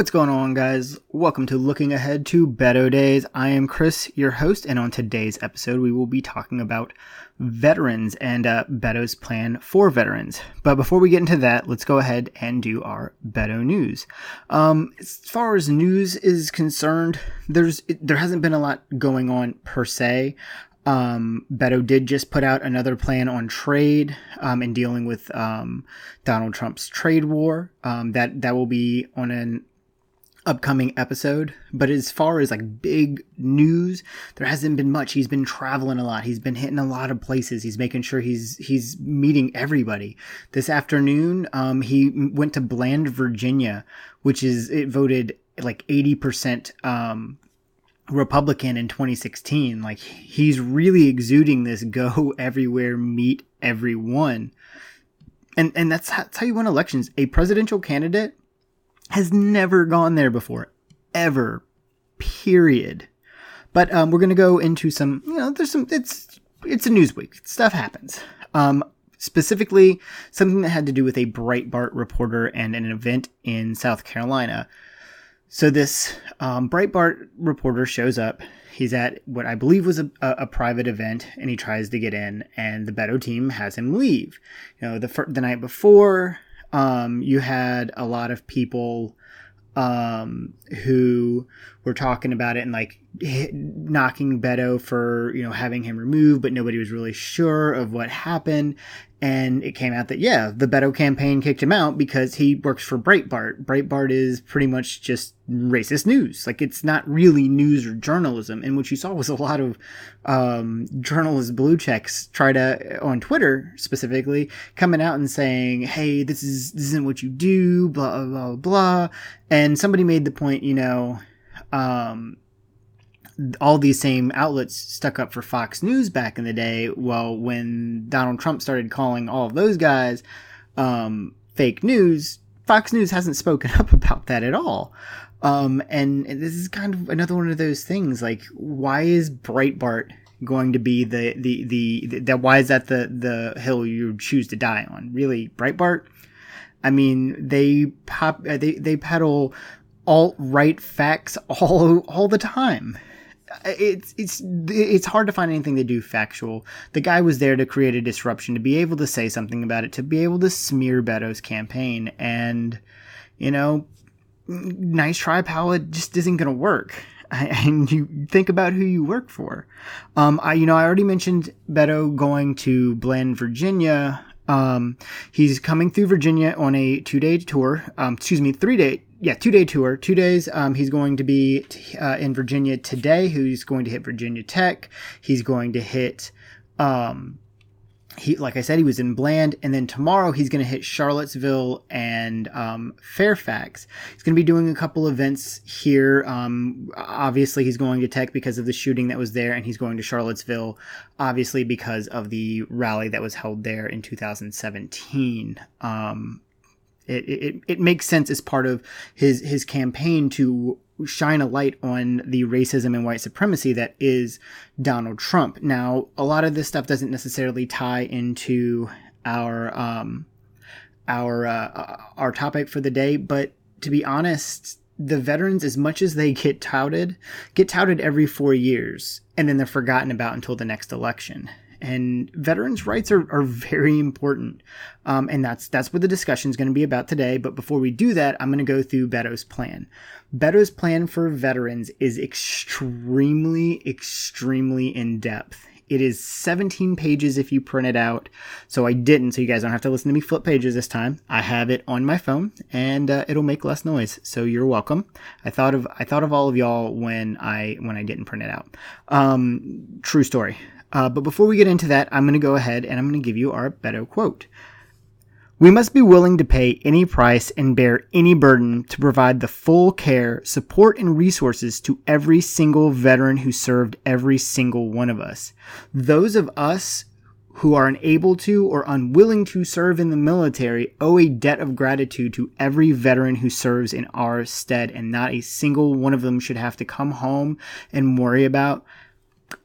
What's going on, guys? Welcome to Looking Ahead to Beto Days. I am Chris, your host, and on today's episode, we will be talking about veterans and uh, Beto's plan for veterans. But before we get into that, let's go ahead and do our Beto news. Um, as far as news is concerned, there's there hasn't been a lot going on per se. Um, Beto did just put out another plan on trade um, and dealing with um, Donald Trump's trade war. Um, that that will be on an upcoming episode. But as far as like big news, there hasn't been much. He's been traveling a lot. He's been hitting a lot of places. He's making sure he's he's meeting everybody. This afternoon, um, he went to Bland, Virginia, which is it voted like eighty percent um Republican in 2016. Like he's really exuding this go everywhere, meet everyone. And and that's how, that's how you win elections. A presidential candidate has never gone there before, ever. Period. But um, we're gonna go into some. You know, there's some. It's it's a news week. Stuff happens. Um, specifically, something that had to do with a Breitbart reporter and an event in South Carolina. So this um, Breitbart reporter shows up. He's at what I believe was a, a, private event, and he tries to get in, and the Beto team has him leave. You know, the the night before, um, you had a lot of people um, who were talking about it and like hit, knocking Beto for you know having him removed, but nobody was really sure of what happened and it came out that yeah, the Beto campaign kicked him out because he works for Breitbart. Breitbart is pretty much just racist news. Like it's not really news or journalism. And what you saw was a lot of um, journalist blue checks try to on Twitter specifically coming out and saying, "Hey, this is this isn't what you do," blah blah blah. And somebody made the point, you know. Um, all these same outlets stuck up for Fox News back in the day. Well, when Donald Trump started calling all of those guys um, fake news, Fox News hasn't spoken up about that at all. Um, and, this is kind of another one of those things. Like, why is Breitbart going to be the the the, the that? Why is that the the hill you choose to die on? Really, Breitbart? I mean, they pop uh, they they peddle alt right facts all all the time it's it's it's hard to find anything they do factual. The guy was there to create a disruption, to be able to say something about it, to be able to smear Beto's campaign, and you know, nice try, pal. It just isn't going to work. And you think about who you work for. Um, I you know I already mentioned Beto going to Bland, Virginia. Um, he's coming through Virginia on a two day tour. Um, excuse me, three day yeah, two day tour. Two days. Um, he's going to be uh, in Virginia today. He's going to hit Virginia Tech. He's going to hit. Um, he like I said, he was in Bland, and then tomorrow he's going to hit Charlottesville and um, Fairfax. He's going to be doing a couple events here. Um, obviously, he's going to Tech because of the shooting that was there, and he's going to Charlottesville, obviously because of the rally that was held there in 2017. Um, it, it, it makes sense as part of his his campaign to shine a light on the racism and white supremacy that is Donald Trump. Now, a lot of this stuff doesn't necessarily tie into our um, our uh, our topic for the day, but to be honest, the veterans, as much as they get touted, get touted every four years, and then they're forgotten about until the next election and veterans' rights are, are very important. Um, and that's that's what the discussion is going to be about today. But before we do that, I'm going to go through Beto's plan. Beto's plan for veterans is extremely, extremely in depth. It is 17 pages if you print it out. So I didn't, so you guys don't have to listen to me flip pages this time. I have it on my phone, and uh, it'll make less noise. So you're welcome. I thought of I thought of all of y'all when I when I didn't print it out. Um, true story. Uh, but before we get into that, I'm going to go ahead and I'm going to give you our Beto quote. We must be willing to pay any price and bear any burden to provide the full care, support, and resources to every single veteran who served every single one of us. Those of us who are unable to or unwilling to serve in the military owe a debt of gratitude to every veteran who serves in our stead, and not a single one of them should have to come home and worry about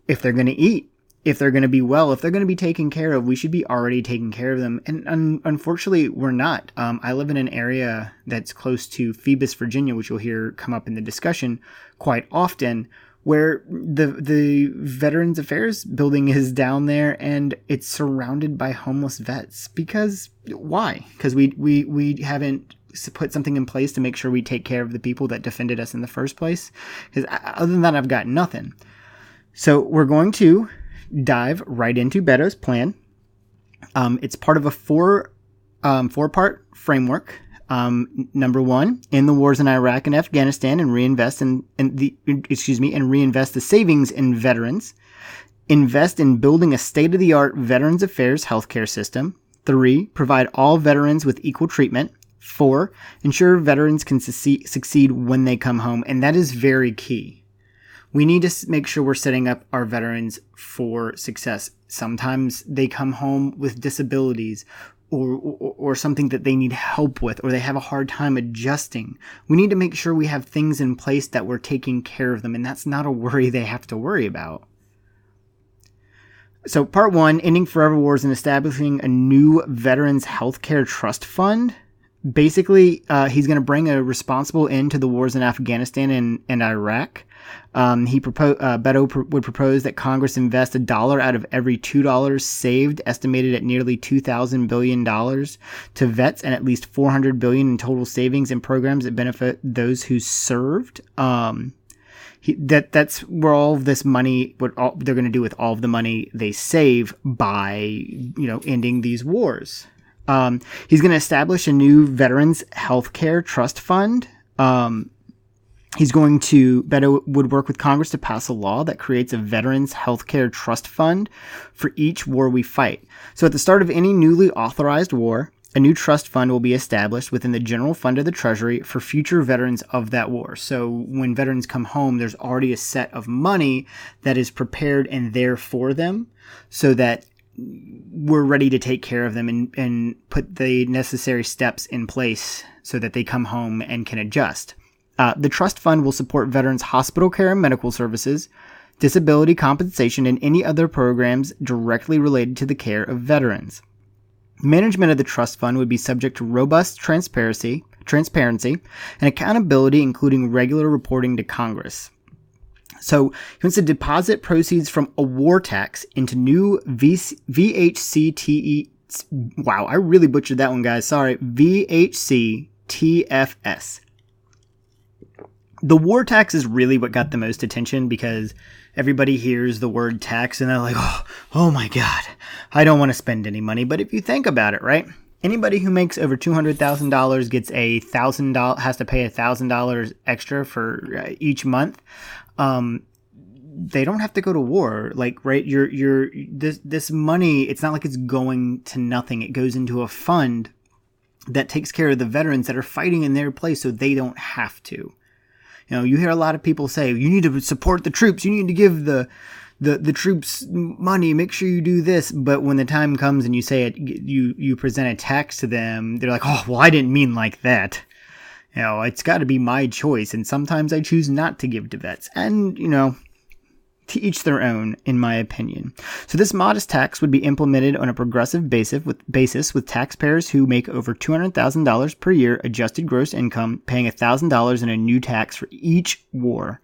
if they're going to eat if they're going to be well, if they're going to be taken care of, we should be already taking care of them. And un- unfortunately, we're not. Um, I live in an area that's close to Phoebus, Virginia, which you'll hear come up in the discussion quite often, where the the Veterans Affairs building is down there and it's surrounded by homeless vets. Because why? Because we we we haven't put something in place to make sure we take care of the people that defended us in the first place. Because other than that, I've got nothing. So we're going to dive right into Beto's plan. Um, it's part of a four um, four part framework. Um, number one, in the wars in Iraq and Afghanistan, and reinvest in, in the excuse me, and reinvest the savings in veterans. Invest in building a state of the art Veterans Affairs healthcare system. Three, provide all veterans with equal treatment. Four, ensure veterans can succeed when they come home, and that is very key we need to make sure we're setting up our veterans for success. Sometimes they come home with disabilities or, or, or, something that they need help with or they have a hard time adjusting. We need to make sure we have things in place that we're taking care of them and that's not a worry they have to worry about. So part 1, ending forever wars and establishing a new veterans healthcare trust fund. Basically, uh, he's going to bring a responsible end to the wars in Afghanistan and, and Iraq. Um, he proposed, uh, Beto pr- would propose that Congress invest a dollar out of every two dollars saved, estimated at nearly two thousand billion dollars, to vets, and at least four hundred billion in total savings and programs that benefit those who served. Um, he, that that's where all this money, what all, they're going to do with all of the money they save by you know ending these wars. Um, he's going to establish a new veterans healthcare trust fund. Um, He's going to, Beto would work with Congress to pass a law that creates a Veterans Healthcare Trust Fund for each war we fight. So at the start of any newly authorized war, a new trust fund will be established within the general fund of the Treasury for future veterans of that war. So when veterans come home, there's already a set of money that is prepared and there for them so that we're ready to take care of them and, and put the necessary steps in place so that they come home and can adjust. Uh, the trust fund will support veterans' hospital care and medical services, disability compensation, and any other programs directly related to the care of veterans. Management of the trust fund would be subject to robust transparency, transparency and accountability, including regular reporting to Congress. So he wants to deposit proceeds from a war tax into new VC, VHCTE. Wow, I really butchered that one, guys. Sorry, VHCTFS the war tax is really what got the most attention because everybody hears the word tax and they're like, oh, oh my God, I don't want to spend any money. But if you think about it, right? Anybody who makes over two hundred thousand dollars gets a thousand dollars has to pay a thousand dollars extra for uh, each month. Um, they don't have to go to war. Like, right? You're you're this this money. It's not like it's going to nothing. It goes into a fund that takes care of the veterans that are fighting in their place, so they don't have to. You know, you hear a lot of people say, you need to support the troops, you need to give the the the troops money, make sure you do this. But when the time comes and you say it, you you present a tax to them, they're like, oh, well, I didn't mean like that. You know, it's got to be my choice, and sometimes I choose not to give to vets. And you know, to each their own, in my opinion. So this modest tax would be implemented on a progressive basis with, basis with taxpayers who make over $200,000 per year adjusted gross income paying $1,000 in a new tax for each war.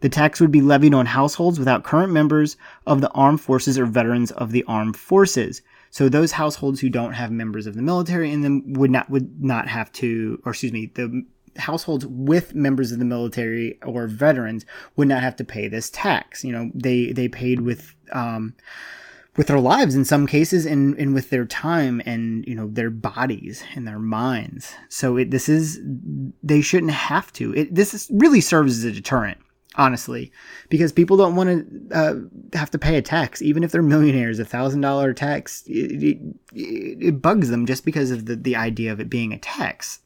The tax would be levied on households without current members of the armed forces or veterans of the armed forces. So those households who don't have members of the military in them would not would not have to, or excuse me, the households with members of the military or veterans would not have to pay this tax. You know, they they paid with um, with their lives in some cases and, and with their time and you know their bodies and their minds. So it, this is they shouldn't have to. It, this is, really serves as a deterrent. Honestly, because people don't want to uh, have to pay a tax, even if they're millionaires. A thousand dollar tax, it, it, it bugs them just because of the, the idea of it being a tax.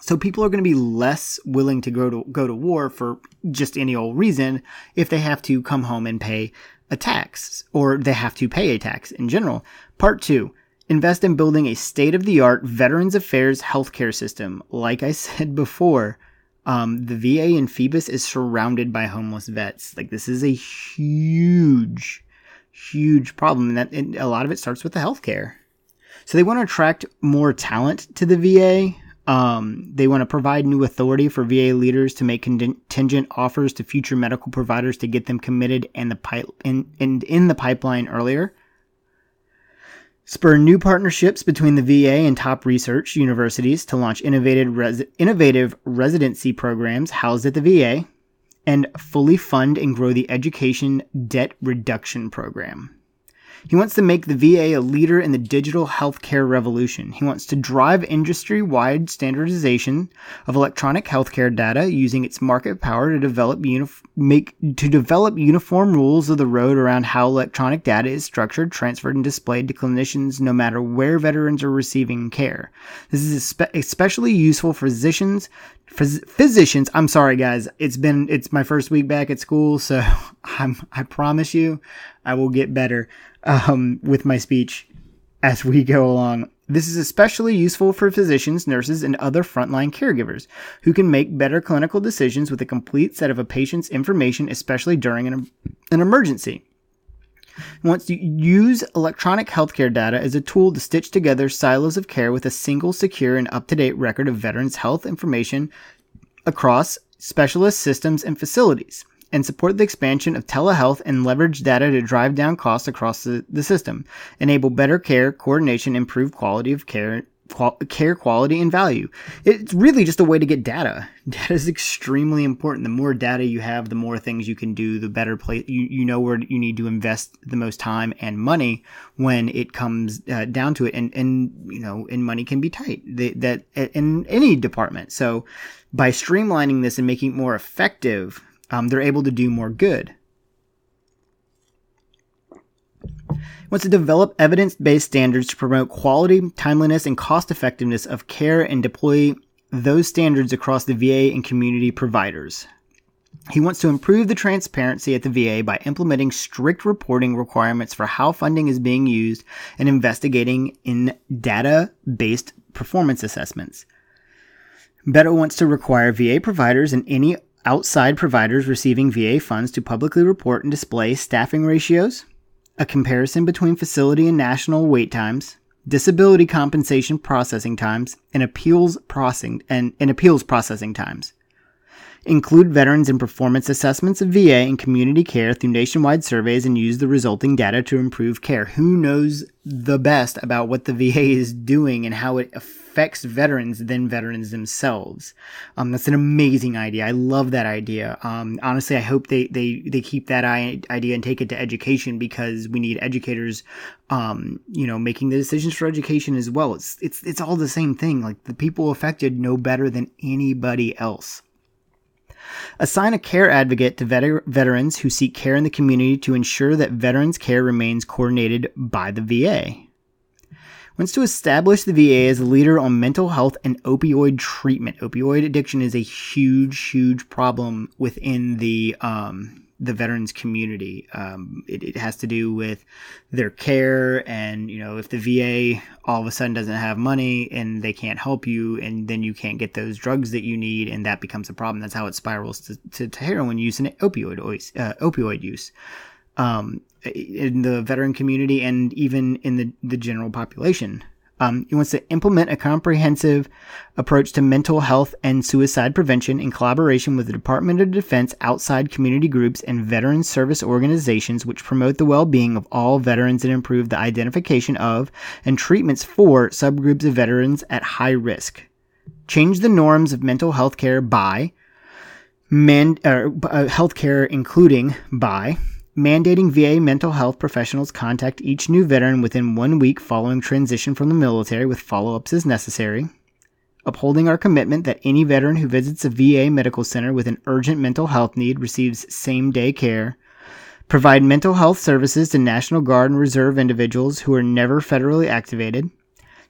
So people are going to be less willing to go to go to war for just any old reason if they have to come home and pay a tax or they have to pay a tax in general. Part 2. Invest in building a state-of-the-art Veterans Affairs healthcare system. Like I said before, um, the VA in Phoebus is surrounded by homeless vets. Like this is a huge, huge problem, and that and a lot of it starts with the healthcare. So they want to attract more talent to the VA. Um, they want to provide new authority for VA leaders to make contingent offers to future medical providers to get them committed and the pipe in, in, in the pipeline earlier. Spur new partnerships between the VA and top research universities to launch innovative, res- innovative residency programs housed at the VA and fully fund and grow the education debt reduction program. He wants to make the VA a leader in the digital healthcare revolution. He wants to drive industry wide standardization of electronic healthcare data using its market power to develop, unif- make, to develop uniform rules of the road around how electronic data is structured, transferred, and displayed to clinicians no matter where veterans are receiving care. This is especially useful for physicians. Phys- physicians, I'm sorry guys, it's been it's my first week back at school, so I'm I promise you I will get better um, with my speech as we go along. This is especially useful for physicians, nurses, and other frontline caregivers who can make better clinical decisions with a complete set of a patient's information, especially during an, an emergency. Wants to use electronic healthcare data as a tool to stitch together silos of care with a single, secure, and up to date record of veterans' health information across specialist systems and facilities and support the expansion of telehealth and leverage data to drive down costs across the, the system, enable better care, coordination, improve quality of care, qual- care quality and value. It's really just a way to get data. Data is extremely important. The more data you have, the more things you can do, the better place you, you know where you need to invest the most time and money when it comes uh, down to it. And, and, you know, and money can be tight they, that in any department. So by streamlining this and making it more effective, um, they're able to do more good. wants to develop evidence based standards to promote quality, timeliness, and cost effectiveness of care and deploy those standards across the VA and community providers. He wants to improve the transparency at the VA by implementing strict reporting requirements for how funding is being used and investigating in data based performance assessments. Beto wants to require VA providers and any outside providers receiving VA funds to publicly report and display staffing ratios, a comparison between facility and national wait times, disability compensation processing times, and appeals processing and, and appeals processing times. Include veterans in performance assessments of VA and community care through nationwide surveys and use the resulting data to improve care. Who knows the best about what the VA is doing and how it affects veterans than veterans themselves? Um, that's an amazing idea. I love that idea. Um, honestly, I hope they, they, they keep that idea and take it to education because we need educators, um, you know, making the decisions for education as well. It's, it's, it's all the same thing. Like the people affected know better than anybody else. Assign a care advocate to vet- veterans who seek care in the community to ensure that veterans care remains coordinated by the VA. Wants to establish the VA as a leader on mental health and opioid treatment. Opioid addiction is a huge, huge problem within the um, the veterans community. Um, it, it, has to do with their care, and you know, if the VA all of a sudden doesn't have money and they can't help you, and then you can't get those drugs that you need, and that becomes a problem. That's how it spirals to, to, to heroin use and opioid uh, opioid use. Um, in the veteran community and even in the, the general population. Um, he wants to implement a comprehensive approach to mental health and suicide prevention in collaboration with the Department of Defense, outside community groups, and veteran service organizations, which promote the well being of all veterans and improve the identification of and treatments for subgroups of veterans at high risk. Change the norms of mental health care by man, uh, uh healthcare, including by mandating VA mental health professionals contact each new veteran within one week following transition from the military with follow ups as necessary, upholding our commitment that any veteran who visits a VA medical center with an urgent mental health need receives same day care, provide mental health services to National Guard and Reserve individuals who are never federally activated.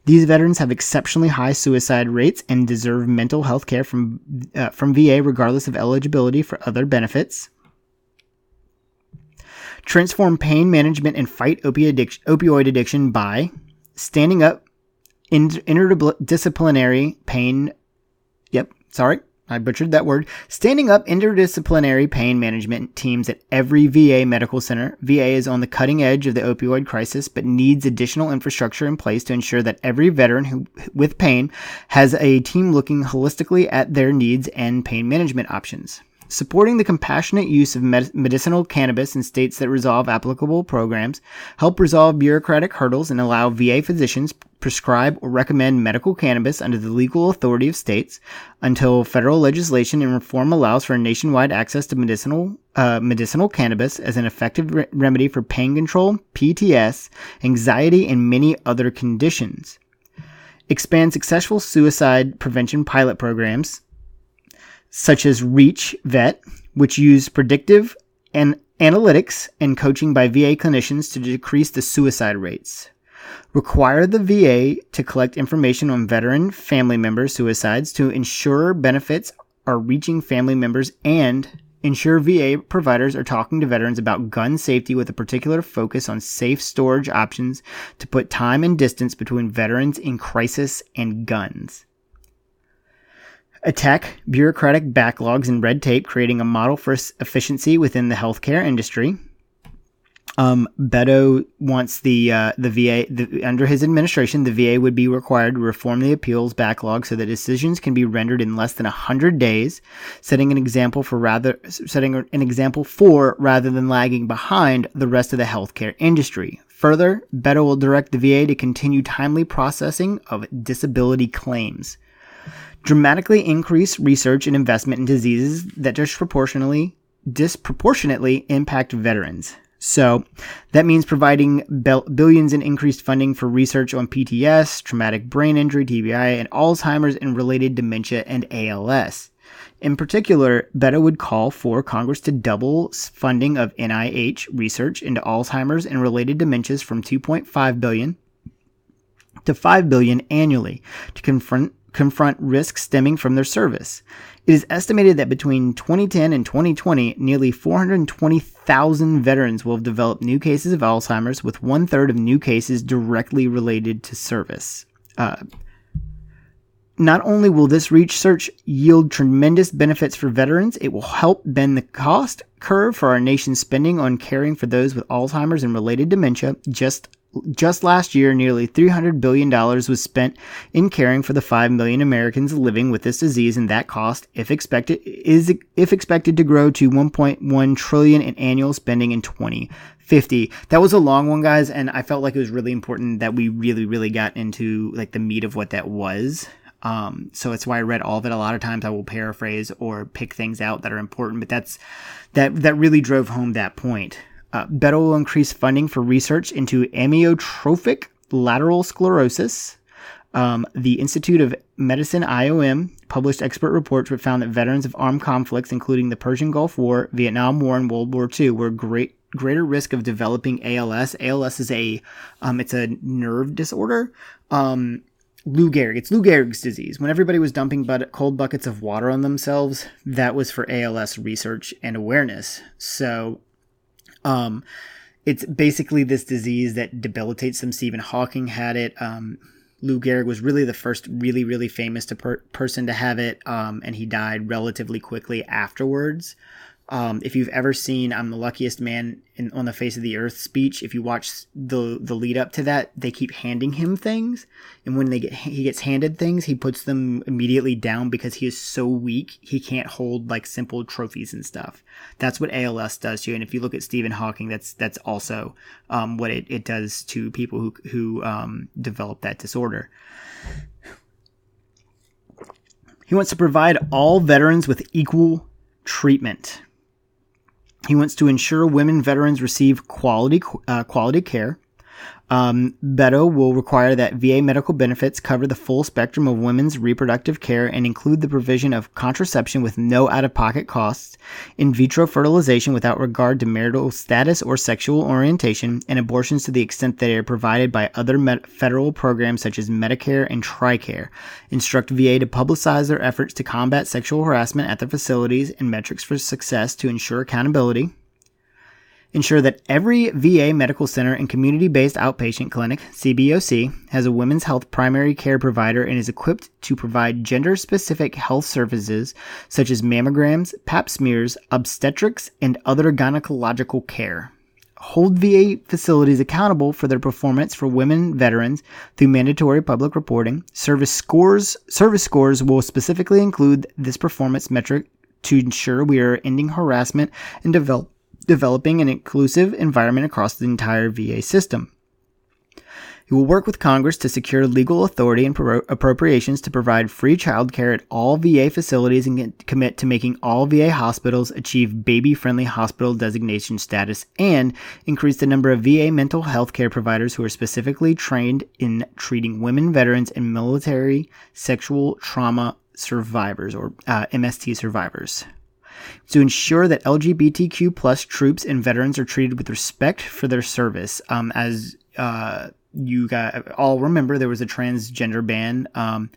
These veterans have exceptionally high suicide rates and deserve mental health care from, uh, from VA regardless of eligibility for other benefits transform pain management and fight opioid addiction by standing up interdisciplinary pain. Yep, sorry. I butchered that word, standing up interdisciplinary pain management teams at every VA medical center. VA is on the cutting edge of the opioid crisis, but needs additional infrastructure in place to ensure that every veteran who, with pain has a team looking holistically at their needs and pain management options supporting the compassionate use of med- medicinal cannabis in states that resolve applicable programs, help resolve bureaucratic hurdles, and allow VA physicians prescribe or recommend medical cannabis under the legal authority of states until federal legislation and reform allows for nationwide access to medicinal uh, medicinal cannabis as an effective re- remedy for pain control, PTS, anxiety, and many other conditions. Expand successful suicide prevention pilot programs such as Reach Vet, which use predictive and analytics and coaching by VA clinicians to decrease the suicide rates. Require the VA to collect information on veteran family member suicides to ensure benefits are reaching family members and ensure VA providers are talking to veterans about gun safety with a particular focus on safe storage options to put time and distance between veterans in crisis and guns attack bureaucratic backlogs and red tape, creating a model for efficiency within the healthcare industry. Um, Beto wants the uh, the VA the, under his administration, the VA would be required to reform the appeals backlog so that decisions can be rendered in less than hundred days, setting an example for rather setting an example for rather than lagging behind the rest of the healthcare industry. Further, Beto will direct the VA to continue timely processing of disability claims dramatically increase research and investment in diseases that disproportionately disproportionately impact veterans. So that means providing billions in increased funding for research on PTS, traumatic brain injury, TBI, and Alzheimer's and related dementia and ALS. In particular, Beto would call for Congress to double funding of NIH research into Alzheimer's and related dementias from 2.5 billion to 5 billion annually to confront confront risks stemming from their service. It is estimated that between 2010 and 2020, nearly 420,000 veterans will have developed new cases of Alzheimer's, with one third of new cases directly related to service. Uh, not only will this research yield tremendous benefits for veterans, it will help bend the cost curve for our nation's spending on caring for those with Alzheimer's and related dementia, just just last year, nearly $300 billion was spent in caring for the 5 million Americans living with this disease, and that cost, if expected, is if expected to grow to 1.1 trillion in annual spending in 2050. That was a long one, guys, and I felt like it was really important that we really, really got into like the meat of what that was. Um, so that's why I read all of it. A lot of times I will paraphrase or pick things out that are important, but that's that that really drove home that point. Uh, Beto will increase funding for research into amyotrophic lateral sclerosis. Um, the Institute of Medicine IOM published expert reports which found that veterans of armed conflicts, including the Persian Gulf War, Vietnam War, and World War II, were great greater risk of developing ALS. ALS is a um, it's a nerve disorder. Um, Lou Gehrig. It's Lou Gehrig's disease. When everybody was dumping but- cold buckets of water on themselves, that was for ALS research and awareness. So um, it's basically this disease that debilitates them. Stephen Hawking had it. Um, Lou Gehrig was really the first really, really famous to per- person to have it, um, and he died relatively quickly afterwards. Um, if you've ever seen "I'm the luckiest man in, on the face of the earth" speech, if you watch the the lead up to that, they keep handing him things, and when they get he gets handed things, he puts them immediately down because he is so weak he can't hold like simple trophies and stuff. That's what ALS does to you. And if you look at Stephen Hawking, that's that's also um, what it, it does to people who who um, develop that disorder. He wants to provide all veterans with equal treatment. He wants to ensure women veterans receive quality uh, quality care. Um, Beto will require that VA medical benefits cover the full spectrum of women's reproductive care and include the provision of contraception with no out of pocket costs, in vitro fertilization without regard to marital status or sexual orientation, and abortions to the extent that they are provided by other med- federal programs such as Medicare and TRICARE. Instruct VA to publicize their efforts to combat sexual harassment at their facilities and metrics for success to ensure accountability ensure that every VA medical center and community based outpatient clinic, CBOC, has a women's health primary care provider and is equipped to provide gender specific health services such as mammograms, pap smears, obstetrics, and other gynecological care. Hold VA facilities accountable for their performance for women veterans through mandatory public reporting. Service scores service scores will specifically include this performance metric to ensure we are ending harassment and develop developing an inclusive environment across the entire VA system. He will work with Congress to secure legal authority and pro- appropriations to provide free childcare at all VA facilities and commit to making all VA hospitals achieve baby friendly hospital designation status and increase the number of VA mental health care providers who are specifically trained in treating women veterans and military sexual trauma survivors or uh, MST survivors to ensure that LGBTQ plus troops and veterans are treated with respect for their service. Um, as uh, you got, all remember, there was a transgender ban um,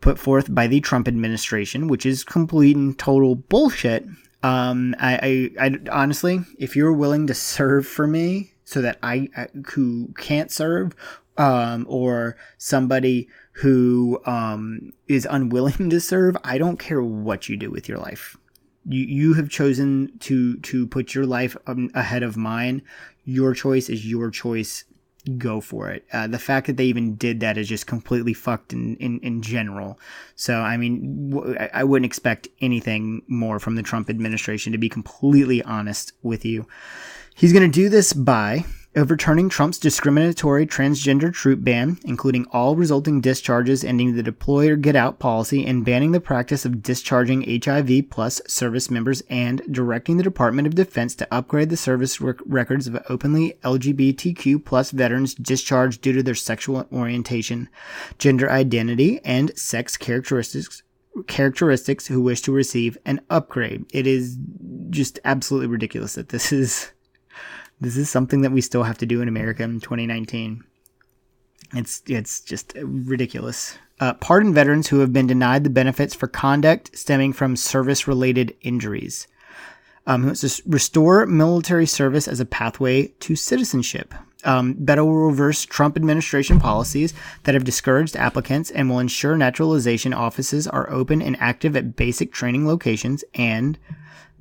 put forth by the Trump administration, which is complete and total bullshit. Um, I, I, I honestly, if you're willing to serve for me, so that I, I who can't serve, um, or somebody who um, is unwilling to serve, I don't care what you do with your life you you have chosen to to put your life um, ahead of mine. Your choice is your choice. Go for it. Uh, the fact that they even did that is just completely fucked in, in, in general. So, I mean, w- I wouldn't expect anything more from the Trump administration, to be completely honest with you. He's going to do this by overturning Trump's discriminatory transgender troop ban, including all resulting discharges, ending the deploy or get out policy, and banning the practice of discharging HIV plus service members, and directing the Department of Defense to upgrade the service rec- records of openly LGBTQ plus veterans discharged due to their sexual orientation, gender identity, and sex characteristics characteristics who wish to receive an upgrade. It is just absolutely ridiculous that this is this is something that we still have to do in America in 2019. It's it's just ridiculous. Uh, pardon veterans who have been denied the benefits for conduct stemming from service-related injuries. Um, restore military service as a pathway to citizenship. Um, Beto will reverse Trump administration policies that have discouraged applicants and will ensure naturalization offices are open and active at basic training locations and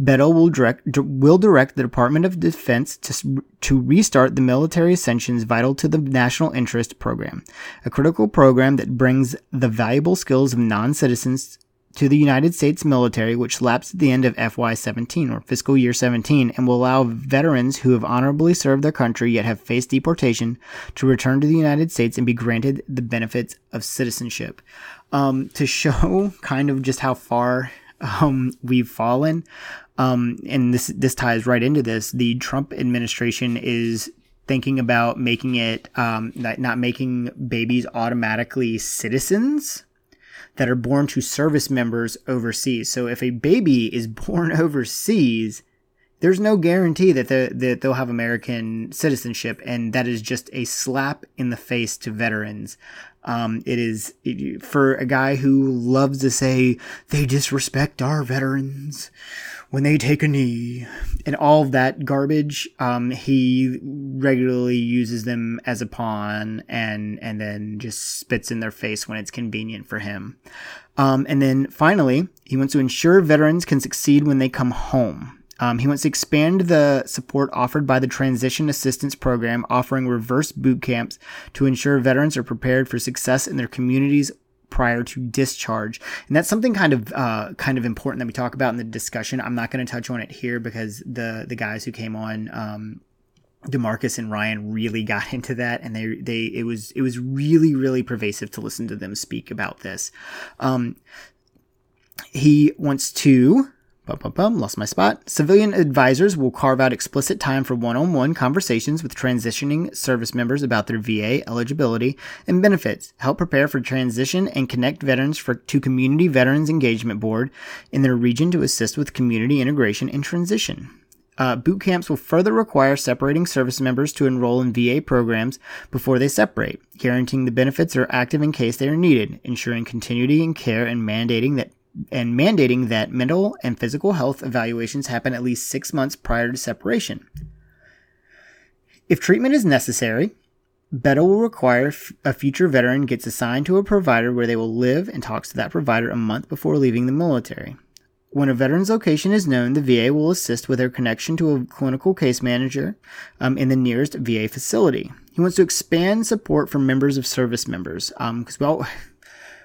Beto will direct will direct the Department of Defense to, to restart the military accessions vital to the national interest program, a critical program that brings the valuable skills of non-citizens to the United States military, which lapsed at the end of FY17 or fiscal year 17, and will allow veterans who have honorably served their country yet have faced deportation to return to the United States and be granted the benefits of citizenship. Um, to show kind of just how far um, we've fallen, um, and this this ties right into this. The Trump administration is thinking about making it um, not, making babies automatically citizens that are born to service members overseas. So if a baby is born overseas, there's no guarantee that, that they'll have American citizenship, and that is just a slap in the face to veterans. Um, it is it, for a guy who loves to say they disrespect our veterans when they take a knee and all that garbage um, he regularly uses them as a pawn and and then just spits in their face when it's convenient for him. Um, and then finally he wants to ensure veterans can succeed when they come home. Um, he wants to expand the support offered by the Transition Assistance Program, offering reverse boot camps to ensure veterans are prepared for success in their communities prior to discharge. And that's something kind of uh, kind of important that we talk about in the discussion. I'm not going to touch on it here because the the guys who came on um, Demarcus and Ryan really got into that, and they they it was it was really really pervasive to listen to them speak about this. Um, he wants to Bum, bum, bum, lost my spot. Civilian advisors will carve out explicit time for one on one conversations with transitioning service members about their VA eligibility and benefits, help prepare for transition, and connect veterans for, to Community Veterans Engagement Board in their region to assist with community integration and transition. Uh, boot camps will further require separating service members to enroll in VA programs before they separate, guaranteeing the benefits are active in case they are needed, ensuring continuity in care, and mandating that and mandating that mental and physical health evaluations happen at least six months prior to separation. If treatment is necessary, Beto will require a future veteran gets assigned to a provider where they will live and talks to that provider a month before leaving the military. When a veteran's location is known, the VA will assist with their connection to a clinical case manager um, in the nearest VA facility. He wants to expand support for members of service members because, um, well,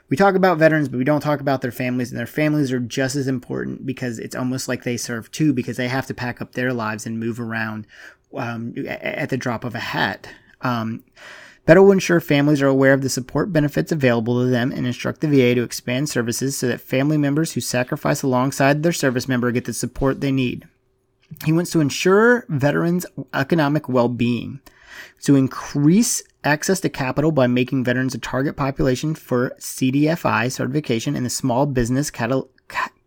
we talk about veterans, but we don't talk about their families, and their families are just as important because it's almost like they serve too because they have to pack up their lives and move around um, at the drop of a hat. Um, Beto will ensure families are aware of the support benefits available to them and instruct the VA to expand services so that family members who sacrifice alongside their service member get the support they need. He wants to ensure veterans' economic well being, to increase access to capital by making veterans a target population for CDFI certification in the Small Business Catal-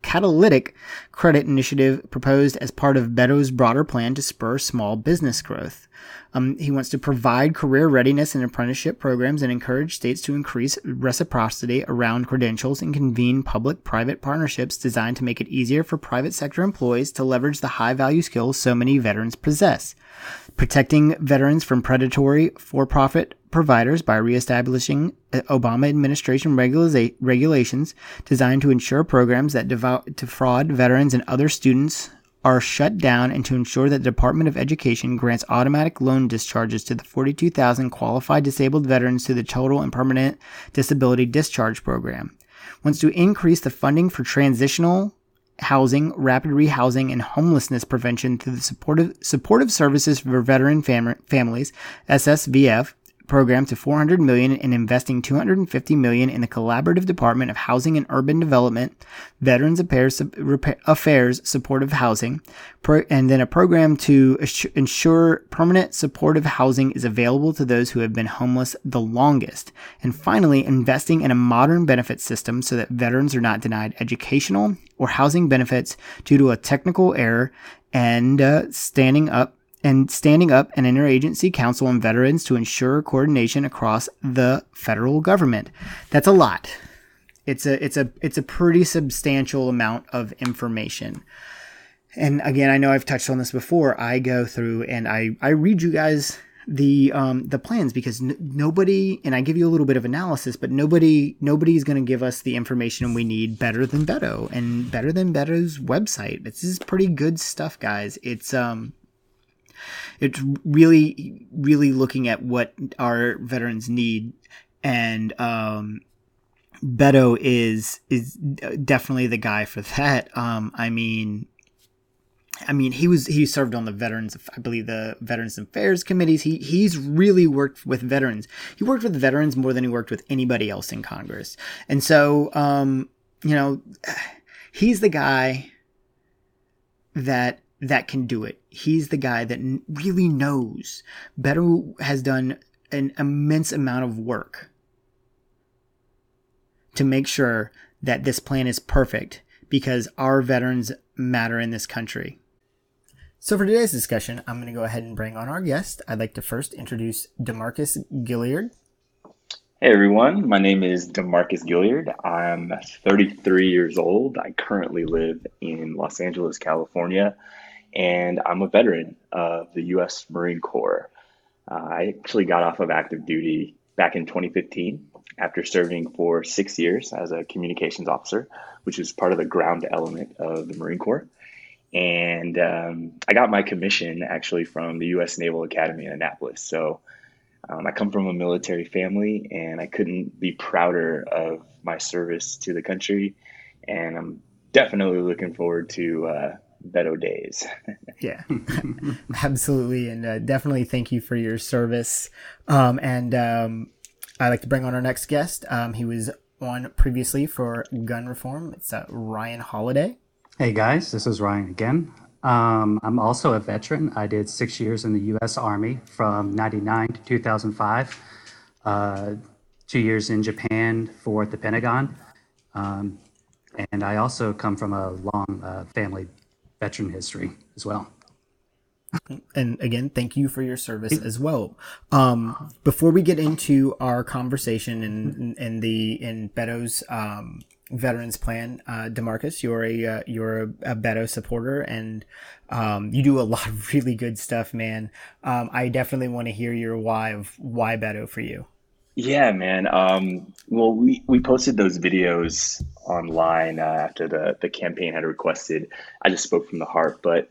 Catalytic Credit Initiative proposed as part of Beto's broader plan to spur small business growth. Um, he wants to provide career readiness and apprenticeship programs and encourage states to increase reciprocity around credentials and convene public private partnerships designed to make it easier for private sector employees to leverage the high value skills so many veterans possess. Protecting veterans from predatory for profit providers by reestablishing uh, Obama administration regula- regulations designed to ensure programs that defraud veterans and other students are shut down and to ensure that the Department of Education grants automatic loan discharges to the 42,000 qualified disabled veterans through the Total and Permanent Disability Discharge Program. Wants to increase the funding for transitional housing, rapid rehousing, and homelessness prevention through the supportive, supportive services for veteran fam- families, SSVF, program to 400 million and investing 250 million in the collaborative department of housing and urban development veterans affairs, supportive housing and then a program to ensure permanent supportive housing is available to those who have been homeless the longest and finally investing in a modern benefit system so that veterans are not denied educational or housing benefits due to a technical error and uh, standing up and standing up an interagency council on veterans to ensure coordination across the federal government. That's a lot. It's a it's a it's a pretty substantial amount of information. And again, I know I've touched on this before. I go through and I I read you guys the um the plans because n- nobody and I give you a little bit of analysis, but nobody nobody's going to give us the information we need better than Beto and better than Beto's website. This is pretty good stuff, guys. It's um it's really, really looking at what our veterans need, and um, Beto is is definitely the guy for that. Um, I mean, I mean, he was he served on the veterans, I believe the Veterans Affairs committees. He he's really worked with veterans. He worked with veterans more than he worked with anybody else in Congress. And so, um, you know, he's the guy that that can do it. He's the guy that really knows. Beto has done an immense amount of work to make sure that this plan is perfect because our veterans matter in this country. So for today's discussion, I'm going to go ahead and bring on our guest. I'd like to first introduce Demarcus Gilliard. Hey everyone, my name is Demarcus Gilliard. I'm 33 years old. I currently live in Los Angeles, California and I'm a veteran of the U.S. Marine Corps. Uh, I actually got off of active duty back in 2015 after serving for six years as a communications officer, which is part of the ground element of the Marine Corps. And um, I got my commission actually from the U.S. Naval Academy in Annapolis. So um, I come from a military family, and I couldn't be prouder of my service to the country. And I'm definitely looking forward to uh, Beto days. yeah, absolutely, and uh, definitely thank you for your service. Um, and um, I'd like to bring on our next guest. Um, he was on previously for gun reform. It's uh, Ryan Holiday. Hey guys, this is Ryan again. Um, I'm also a veteran. I did six years in the U.S. Army from '99 to 2005. Uh, two years in Japan for the Pentagon. Um, and I also come from a long uh, family veteran history as well. And again, thank you for your service as well. Um, before we get into our conversation and and the in Beto's um, Veterans Plan. Uh, Demarcus, you're a uh, you're a, a Beto supporter, and um, you do a lot of really good stuff, man. Um, I definitely want to hear your why of why Beto for you. Yeah, man. Um, well, we, we posted those videos online uh, after the, the campaign had requested. I just spoke from the heart, but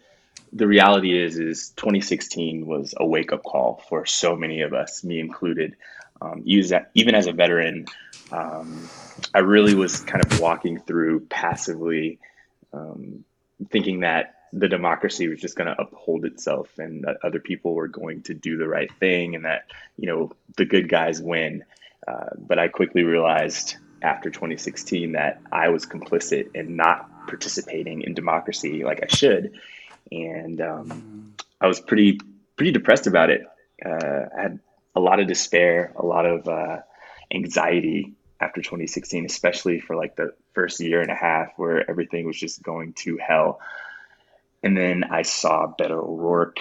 the reality is, is 2016 was a wake up call for so many of us, me included. Um, even as a veteran, um, I really was kind of walking through passively, um, thinking that the democracy was just going to uphold itself and that other people were going to do the right thing and that you know the good guys win. Uh, but i quickly realized after 2016 that i was complicit in not participating in democracy like i should. And um, i was pretty pretty depressed about it. Uh, i had a lot of despair a lot of uh, anxiety after 2016 especially for like the first year and a half where everything was just going to hell and then I saw Beto O'Rourke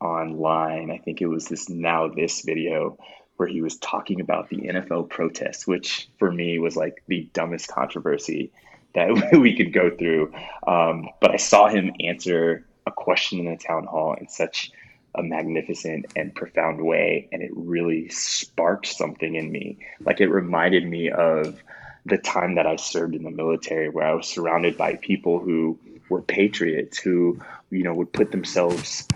online. I think it was this Now This video where he was talking about the NFL protests, which for me was like the dumbest controversy that we could go through. Um, but I saw him answer a question in the town hall in such a magnificent and profound way. And it really sparked something in me. Like it reminded me of the time that I served in the military, where I was surrounded by people who were patriots who you know would put themselves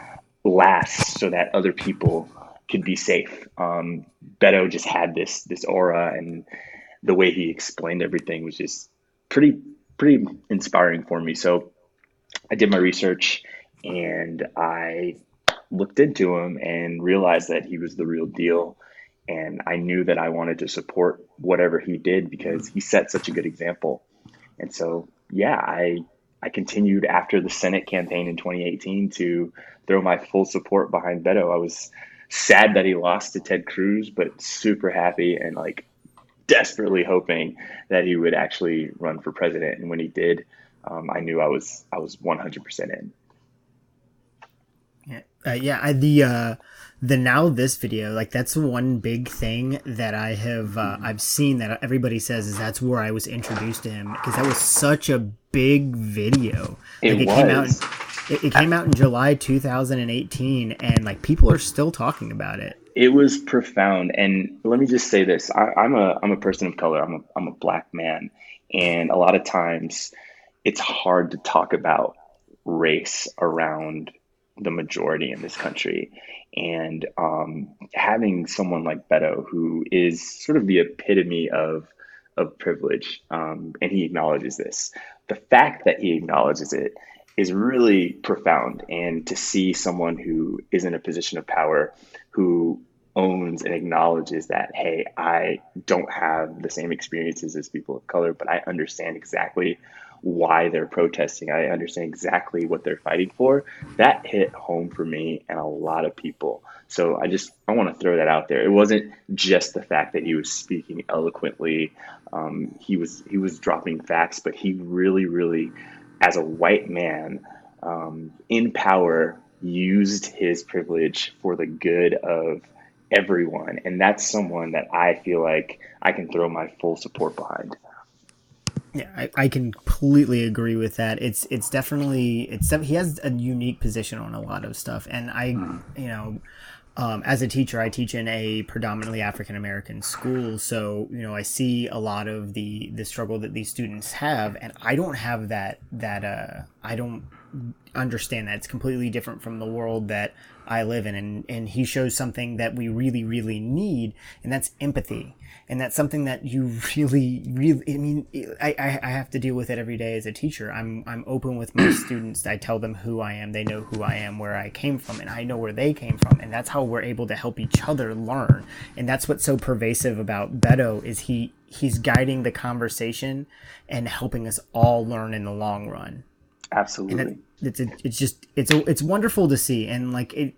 last so that other people could be safe. Um, Beto just had this this aura, and the way he explained everything was just pretty pretty inspiring for me. So I did my research and I looked into him and realized that he was the real deal. And I knew that I wanted to support whatever he did because he set such a good example. And so, yeah, I I continued after the Senate campaign in 2018 to throw my full support behind Beto. I was sad that he lost to Ted Cruz, but super happy and like desperately hoping that he would actually run for president. And when he did, um, I knew I was I was 100% in. Yeah, uh, yeah. I, the uh, the now this video like that's one big thing that i have uh, mm-hmm. i've seen that everybody says is that's where i was introduced to him because that was such a big video. It, like, it came out it, it came out in july 2018 and like people are still talking about it. It was profound and let me just say this. I, i'm a i'm a person of color. I'm a, I'm a black man and a lot of times it's hard to talk about race around the majority in this country. And um, having someone like Beto, who is sort of the epitome of of privilege, um, and he acknowledges this. The fact that he acknowledges it is really profound. And to see someone who is in a position of power, who owns and acknowledges that, hey, I don't have the same experiences as people of color, but I understand exactly why they're protesting. I understand exactly what they're fighting for. That hit home for me and a lot of people. So I just I want to throw that out there. It wasn't just the fact that he was speaking eloquently. Um, he was he was dropping facts, but he really, really, as a white man um, in power, used his privilege for the good of everyone, and that's someone that I feel like I can throw my full support behind. Yeah, I, I completely agree with that. It's it's definitely it's he has a unique position on a lot of stuff, and I you know. Um, as a teacher, I teach in a predominantly African American school, so you know I see a lot of the the struggle that these students have, and I don't have that that uh, I don't understand that it's completely different from the world that I live in, and and he shows something that we really really need, and that's empathy. And that's something that you really really i mean I, I have to deal with it every day as a teacher. I'm i'm open with my students. I tell them who i am. They know who i am where i came from and i know where they came from and that's how we're able to help each other learn. And that's what's so pervasive about beto is he he's guiding the conversation and helping us all learn in the long run absolutely. it's a, it's just it's a, it's wonderful to see. And like it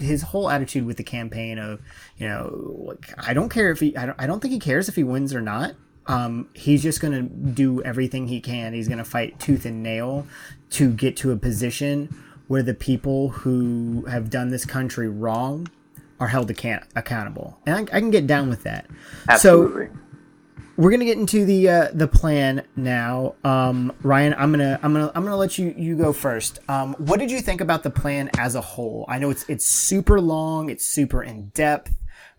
his whole attitude with the campaign of you know like, I don't care if he I don't, I don't think he cares if he wins or not. Um, he's just gonna do everything he can. He's gonna fight tooth and nail to get to a position where the people who have done this country wrong are held account- accountable. And I, I, can get down with that. Absolutely. so we're gonna get into the uh, the plan now. Um, Ryan, I'm gonna I'm gonna I'm gonna let you you go first. Um, what did you think about the plan as a whole? I know it's it's super long, it's super in depth.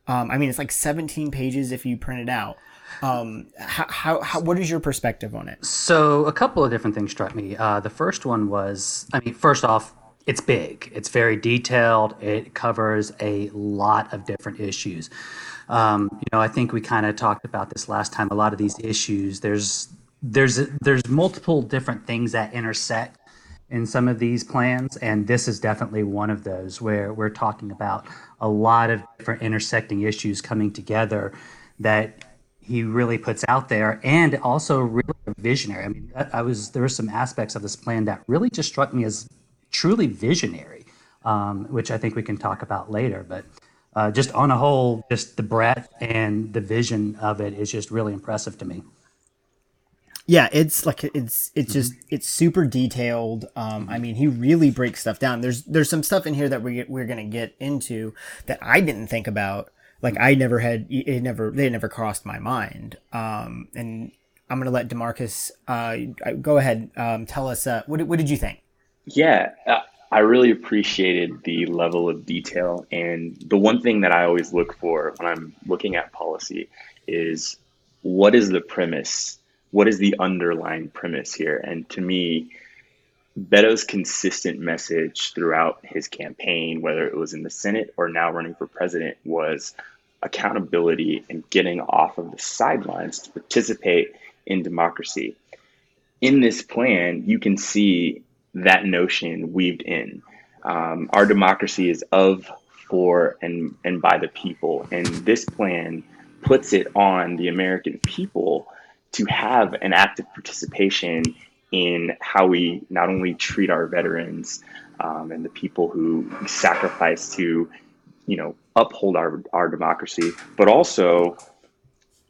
Um, I mean, it's like 17 pages if you print it out. Um, how, how, how, what is your perspective on it? So a couple of different things struck me. Uh, the first one was, I mean, first off, it's big. It's very detailed. It covers a lot of different issues. Um, you know, I think we kind of talked about this last time. A lot of these issues, there's there's there's multiple different things that intersect in some of these plans, and this is definitely one of those where we're talking about a lot of different intersecting issues coming together that he really puts out there, and also really visionary. I mean, I, was there were some aspects of this plan that really just struck me as truly visionary, um, which I think we can talk about later, but uh, just on a whole, just the breadth and the vision of it is just really impressive to me. Yeah, it's like it's it's just it's super detailed. Um, I mean, he really breaks stuff down. There's there's some stuff in here that we we're gonna get into that I didn't think about. Like I never had it never they never crossed my mind. Um, and I'm gonna let Demarcus uh, go ahead. Um, tell us uh, what what did you think? Yeah, uh, I really appreciated the level of detail. And the one thing that I always look for when I'm looking at policy is what is the premise? What is the underlying premise here? And to me, Beto's consistent message throughout his campaign, whether it was in the Senate or now running for president, was accountability and getting off of the sidelines to participate in democracy. In this plan, you can see that notion weaved in. Um, our democracy is of, for, and, and by the people. And this plan puts it on the American people to have an active participation in how we not only treat our veterans um, and the people who sacrifice to, you know, uphold our, our democracy, but also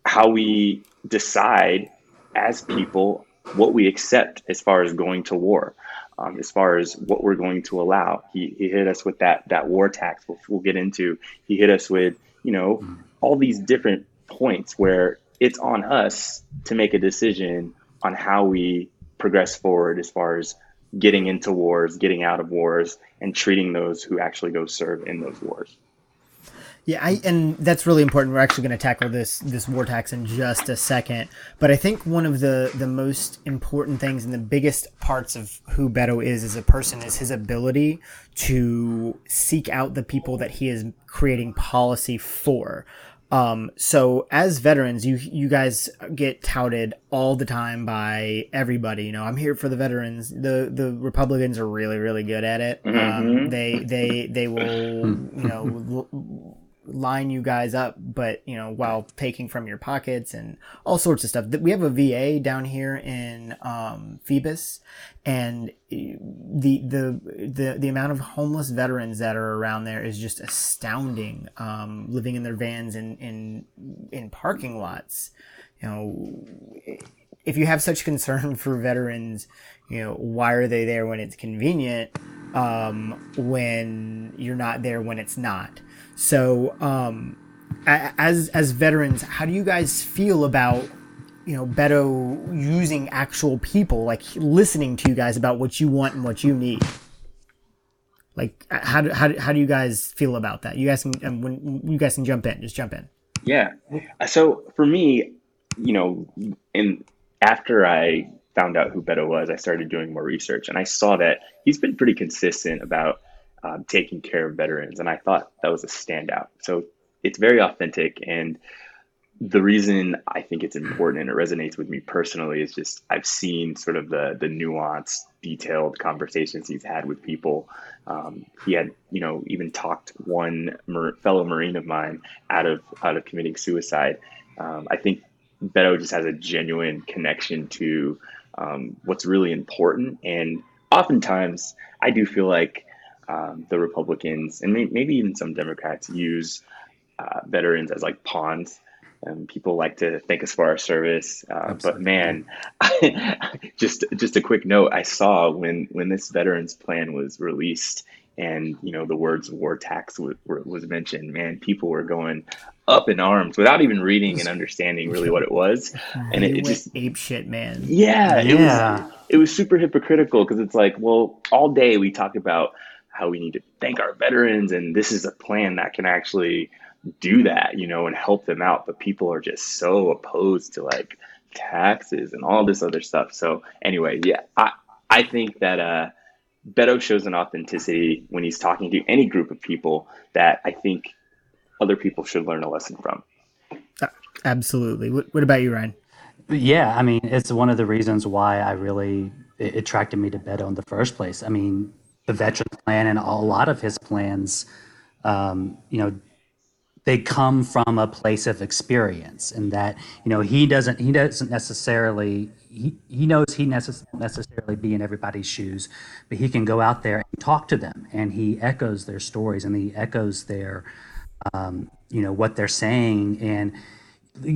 how we decide as people what we accept as far as going to war um, as far as what we're going to allow. He, he hit us with that that war tax, which we'll get into. He hit us with you know mm. all these different points where it's on us to make a decision on how we progress forward as far as getting into wars, getting out of wars, and treating those who actually go serve in those wars. Yeah, I, and that's really important. We're actually going to tackle this this war tax in just a second. But I think one of the the most important things and the biggest parts of who Beto is as a person is his ability to seek out the people that he is creating policy for. Um, so as veterans, you you guys get touted all the time by everybody. You know, I'm here for the veterans. The the Republicans are really really good at it. Um, mm-hmm. Um, they they they will you know line you guys up, but you know, while taking from your pockets and all sorts of stuff. We have a VA down here in um, Phoebus, and the the the the amount of homeless veterans that are around there is just astounding. Um, living in their vans in in in parking lots, you know. If you have such concern for veterans, you know why are they there when it's convenient, um, when you're not there when it's not so, um, as as veterans, how do you guys feel about you know Beto using actual people, like listening to you guys about what you want and what you need? Like, how do, how do, how do you guys feel about that? You guys can um, when you guys can jump in, just jump in. Yeah. So for me, you know, in after I found out who Beto was, I started doing more research, and I saw that he's been pretty consistent about um, taking care of veterans. And I thought that was a standout. So it's very authentic. And the reason I think it's important and it resonates with me personally is just I've seen sort of the the nuanced, detailed conversations he's had with people. Um, he had, you know, even talked one mar- fellow Marine of mine out of out of committing suicide. Um, I think Beto just has a genuine connection to um, what's really important, and oftentimes I do feel like um, the Republicans and may, maybe even some Democrats use uh, veterans as like pawns. And people like to thank us for our service, uh, but man, just just a quick note: I saw when when this veterans plan was released and you know the words war tax w- was mentioned, man, people were going up in arms without even reading and understanding really what it was, and it, it just ape shit, man. Yeah, it yeah. was it was super hypocritical because it's like, well, all day we talk about how we need to thank our veterans, and this is a plan that can actually do that, you know, and help them out. But people are just so opposed to like taxes and all this other stuff. So anyway, yeah, I I think that uh, Beto shows an authenticity when he's talking to any group of people that I think other people should learn a lesson from. Uh, absolutely. What, what about you, Ryan? Yeah, I mean, it's one of the reasons why I really it attracted me to Beto in the first place. I mean, the veteran plan and a lot of his plans, um, you know, they come from a place of experience and that you know he doesn't he doesn't necessarily he, he knows he necess- necessarily be in everybody's shoes but he can go out there and talk to them and he echoes their stories and he echoes their um, you know what they're saying and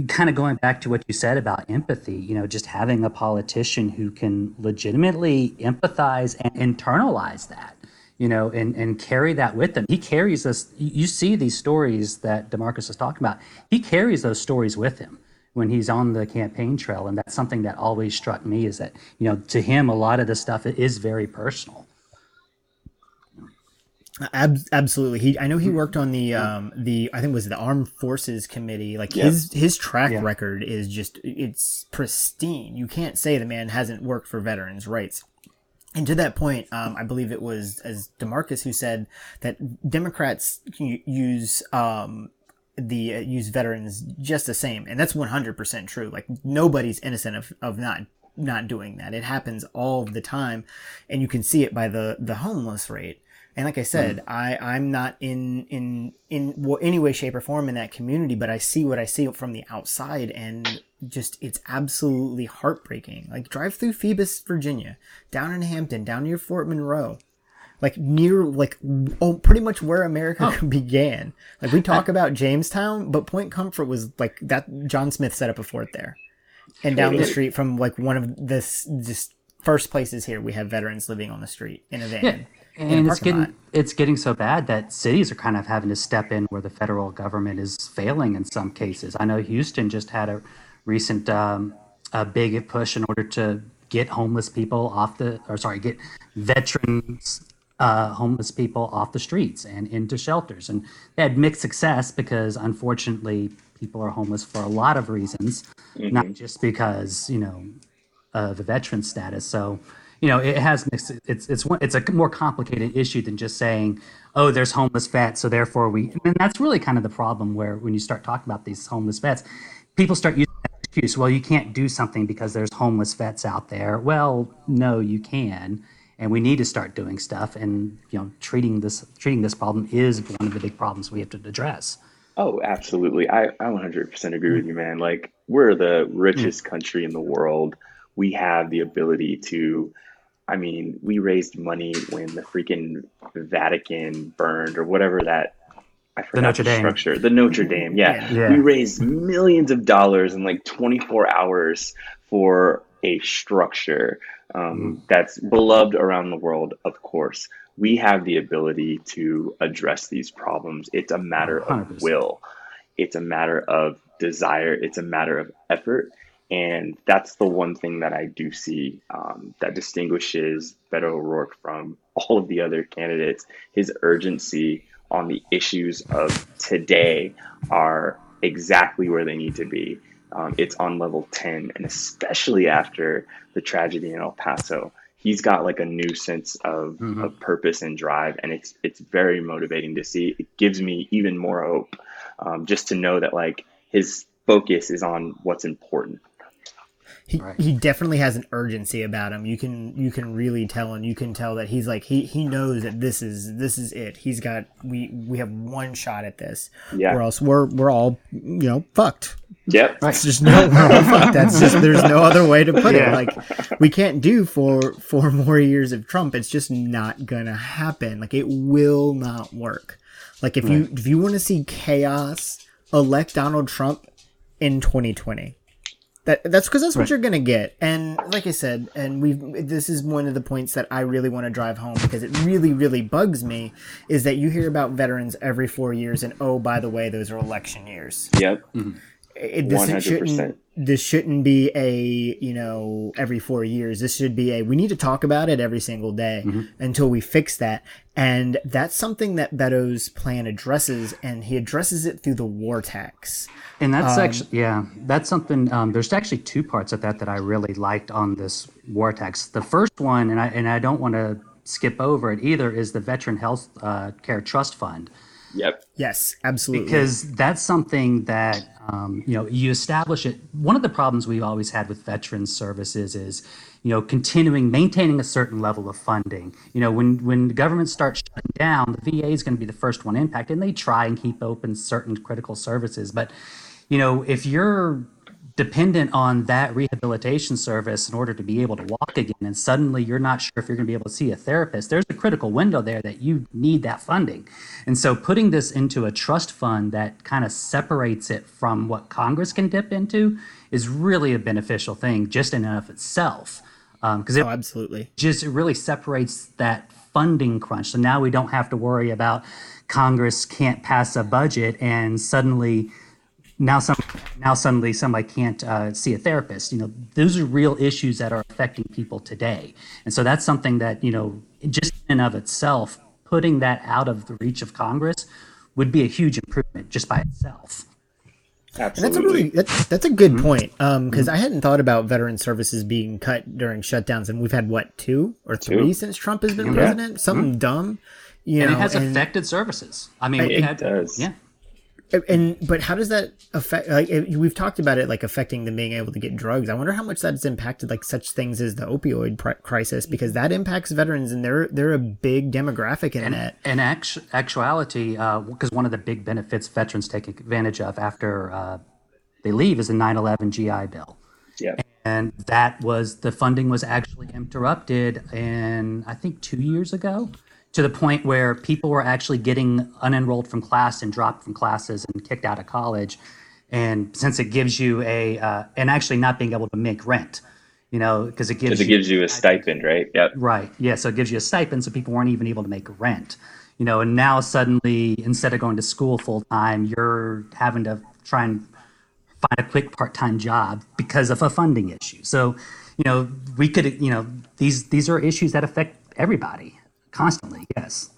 kind of going back to what you said about empathy you know just having a politician who can legitimately empathize and internalize that you know, and, and carry that with them. He carries us. You see these stories that Demarcus is talking about. He carries those stories with him when he's on the campaign trail, and that's something that always struck me is that you know to him a lot of the stuff is very personal. Ab- absolutely. He I know he worked on the um the I think it was the Armed Forces Committee. Like his his track yeah. record is just it's pristine. You can't say the man hasn't worked for veterans' rights. And to that point, um, I believe it was as Demarcus who said that Democrats use um, the uh, use veterans just the same, and that's one hundred percent true. Like nobody's innocent of, of not not doing that. It happens all the time, and you can see it by the the homeless rate. And like I said, mm. I I'm not in in in well, any way, shape, or form in that community, but I see what I see from the outside, and just it's absolutely heartbreaking. Like drive through Phoebus, Virginia, down in Hampton, down near Fort Monroe, like near like oh pretty much where America oh. began. Like we talk about Jamestown, but Point Comfort was like that. John Smith set up a fort there, and down the street from like one of this just first places here, we have veterans living on the street in a van. Yeah. And it's getting lot. it's getting so bad that cities are kind of having to step in where the federal government is failing in some cases. I know Houston just had a recent um, a big push in order to get homeless people off the, or sorry, get veterans uh, homeless people off the streets and into shelters. And they had mixed success because unfortunately people are homeless for a lot of reasons, mm-hmm. not just because, you know, of the veteran status. So, you know, it has it's, it's, it's a more complicated issue than just saying, oh, there's homeless vets. So therefore we, and that's really kind of the problem where when you start talking about these homeless vets, people start using that excuse, well, you can't do something because there's homeless vets out there. Well, no, you can. And we need to start doing stuff. And, you know, treating this, treating this problem is one of the big problems we have to address. Oh, absolutely. I, I 100% agree with you, man. Like, we're the mm. richest country in the world. We have the ability to, I mean, we raised money when the freaking Vatican burned or whatever that I forgot the Notre Dame structure. The Notre Dame, yeah. yeah. We raised millions of dollars in like 24 hours for a structure um, mm. that's beloved around the world. Of course, we have the ability to address these problems. It's a matter 100%. of will. It's a matter of desire. It's a matter of effort. And that's the one thing that I do see um, that distinguishes Beto O'Rourke from all of the other candidates. His urgency on the issues of today are exactly where they need to be. Um, it's on level 10, and especially after the tragedy in El Paso, he's got like a new sense of, mm-hmm. of purpose and drive, and it's it's very motivating to see. It gives me even more hope um, just to know that like his focus is on what's important he, right. he definitely has an urgency about him. You can you can really tell, and you can tell that he's like he he knows that this is this is it. He's got we we have one shot at this, yeah. Or else we're we're all you know fucked. Yep. Right. It's just no we're all fucked. That's just there's no other way to put yeah. it. Like we can't do for four more years of Trump. It's just not gonna happen. Like it will not work. Like if right. you if you want to see chaos, elect Donald Trump in 2020 That that's because that's what right. you're gonna get. And like I said, and we've this is one of the points that I really want to drive home because it really, really bugs me is that you hear about veterans every four years, and oh, by the way, those are election years. Yep. Mm-hmm. It, this shouldn't this shouldn't be a you know every four years. This should be a we need to talk about it every single day mm-hmm. until we fix that. And that's something that Beto's plan addresses, and he addresses it through the war tax. And that's um, actually, yeah, that's something. Um, there's actually two parts of that that I really liked on this war tax. The first one, and I and I don't want to skip over it either, is the Veteran Health uh, Care Trust Fund. Yep. Yes, absolutely. Because that's something that um, you know you establish it. One of the problems we've always had with veterans services is you know continuing maintaining a certain level of funding. You know when when the government starts shutting down, the VA is going to be the first one impacted, and they try and keep open certain critical services, but you know, if you're dependent on that rehabilitation service in order to be able to walk again and suddenly you're not sure if you're going to be able to see a therapist there's a critical window there that you need that funding. And so putting this into a trust fund that kind of separates it from what congress can dip into is really a beneficial thing just in and of itself because um, oh, absolutely. just it really separates that funding crunch. So now we don't have to worry about congress can't pass a budget and suddenly now some now suddenly somebody can't uh, see a therapist you know those are real issues that are affecting people today and so that's something that you know just in and of itself putting that out of the reach of congress would be a huge improvement just by itself Absolutely. And that's a really that's, that's a good mm-hmm. point because um, mm-hmm. I hadn't thought about veteran services being cut during shutdowns, and we've had what two or three two. since Trump has been yeah. president. Something mm-hmm. dumb, you and know, it has and affected services. I mean, it, it does. Yeah, and but how does that affect like we've talked about it like affecting them being able to get drugs. I wonder how much that's impacted like such things as the opioid pr- crisis because that impacts veterans and they're they're a big demographic in and, that. in actu- actuality because uh, one of the big benefits veterans take advantage of after uh, they leave is the 9-11 gi bill. Yeah. And that was the funding was actually interrupted in i think two years ago to the point where people were actually getting unenrolled from class and dropped from classes and kicked out of college. And since it gives you a, uh, and actually not being able to make rent, you know, because it gives it gives you a stipend, right? Yep. Right. Yeah. So it gives you a stipend, so people weren't even able to make rent. You know, and now suddenly, instead of going to school full time, you're having to try and find a quick part time job because of a funding issue. So, you know, we could, you know, these these are issues that affect everybody constantly. Yes.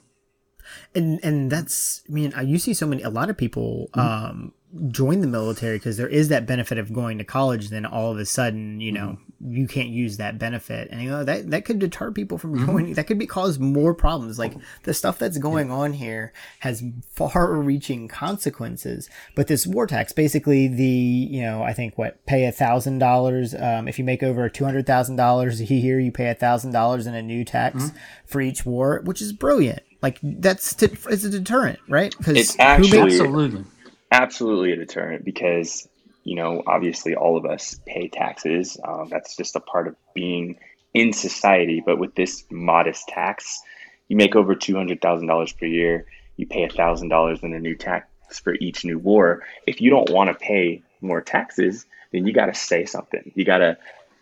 And and that's I mean you see so many a lot of people mm-hmm. um, join the military because there is that benefit of going to college. Then all of a sudden you know mm-hmm. you can't use that benefit, and you know that that could deter people from mm-hmm. joining. That could be cause more problems. Like the stuff that's going yeah. on here has far-reaching consequences. But this war tax, basically the you know I think what pay a thousand um, dollars if you make over two hundred thousand dollars a year, you pay a thousand dollars in a new tax mm-hmm. for each war, which is brilliant. Like that's to, it's a deterrent, right? Because it's actually absolutely absolutely a deterrent because you know obviously all of us pay taxes. Um, that's just a part of being in society. But with this modest tax, you make over two hundred thousand dollars per year. You pay thousand dollars in a new tax for each new war. If you don't want to pay more taxes, then you got to say something. You got to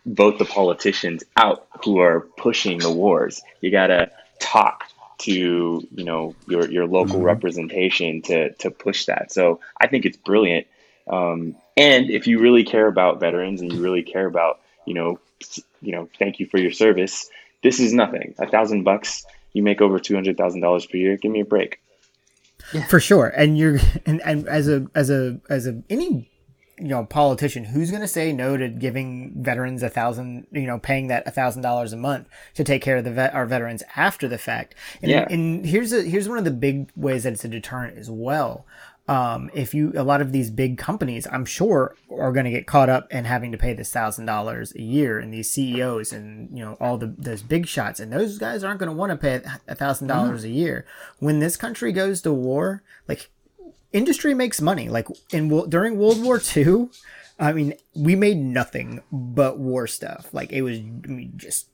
vote the politicians out who are pushing the wars. You got to talk to you know your your local mm-hmm. representation to to push that. So I think it's brilliant. Um, and if you really care about veterans and you really care about you know you know thank you for your service, this is nothing. A thousand bucks, you make over two hundred thousand dollars per year. Give me a break. Yeah. For sure, and you're and, and as a as a as a any you know politician who's going to say no to giving veterans a thousand you know paying that a thousand dollars a month to take care of the vet, our veterans after the fact? And, yeah. and here's a here's one of the big ways that it's a deterrent as well. Um, if you a lot of these big companies i'm sure are going to get caught up in having to pay this thousand dollars a year and these ceos and you know all the those big shots and those guys aren't going to want to pay a thousand dollars a year. When this country goes to war like industry makes money. Like in during World War II, I mean, we made nothing but war stuff. Like it was I mean, just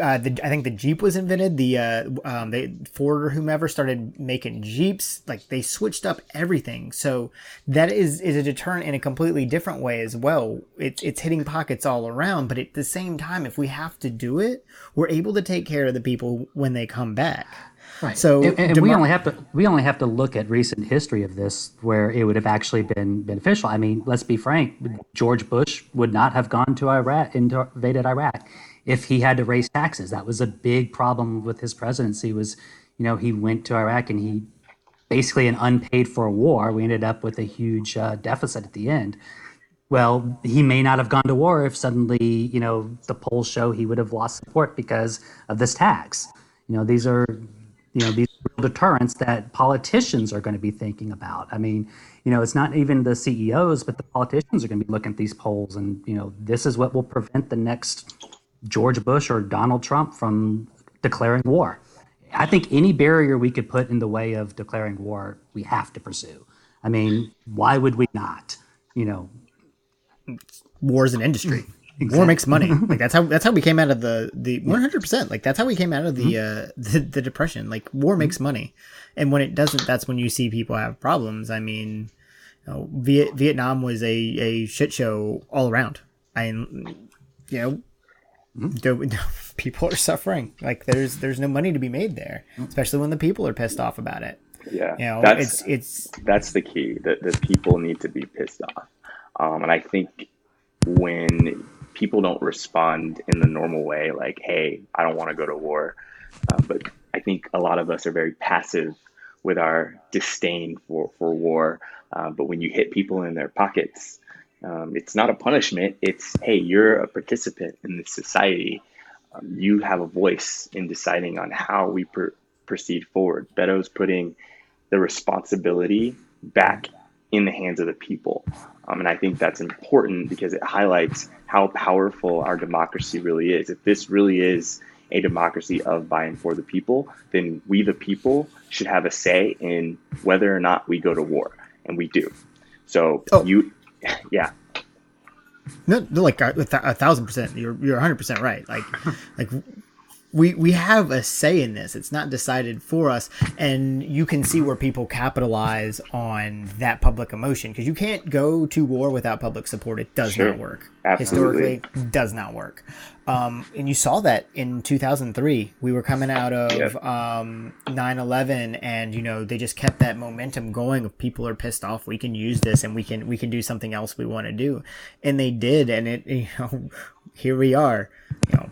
uh, the, I think the Jeep was invented. The uh, um, they Ford or whomever started making Jeeps. Like they switched up everything. So that is is a deterrent in a completely different way as well. It's it's hitting pockets all around. But at the same time, if we have to do it, we're able to take care of the people when they come back. Right. So and, and DeMar- we only have to we only have to look at recent history of this where it would have actually been beneficial. I mean, let's be frank. George Bush would not have gone to Iraq invaded Iraq if he had to raise taxes. That was a big problem with his presidency. Was you know he went to Iraq and he basically an unpaid for war. We ended up with a huge uh, deficit at the end. Well, he may not have gone to war if suddenly you know the polls show he would have lost support because of this tax. You know these are you know these deterrents that politicians are going to be thinking about. I mean, you know, it's not even the CEOs, but the politicians are going to be looking at these polls, and you know, this is what will prevent the next George Bush or Donald Trump from declaring war. I think any barrier we could put in the way of declaring war, we have to pursue. I mean, why would we not? You know, war is an industry. Exactly. War makes money. Like that's how that's how we came out of the the one hundred percent. Like that's how we came out of the mm-hmm. uh the, the depression. Like war makes mm-hmm. money, and when it doesn't, that's when you see people have problems. I mean, you know, Viet, Vietnam was a a shit show all around. I you know Mm-hmm. people are suffering. Like there's there's no money to be made there, mm. especially when the people are pissed off about it. Yeah, you know, that's, it's it's that's the key. That the people need to be pissed off, um, and I think when people don't respond in the normal way, like "Hey, I don't want to go to war," uh, but I think a lot of us are very passive with our disdain for for war. Uh, but when you hit people in their pockets um, it's not a punishment. It's, hey, you're a participant in this society. Um, you have a voice in deciding on how we per- proceed forward. Beto's putting the responsibility back in the hands of the people. Um, and I think that's important because it highlights how powerful our democracy really is. If this really is a democracy of by and for the people, then we, the people, should have a say in whether or not we go to war. And we do. So oh. you yeah. No, like a, a thousand percent. You're you're hundred percent right. Like, like we we have a say in this. It's not decided for us, and you can see where people capitalize on that public emotion because you can't go to war without public support. It does sure. not work. Absolutely. Historically, does not work. Um, and you saw that in 2003. We were coming out of yep. um, 9/11, and you know they just kept that momentum going. Of people are pissed off, we can use this, and we can we can do something else we want to do, and they did. And it you know here we are. You know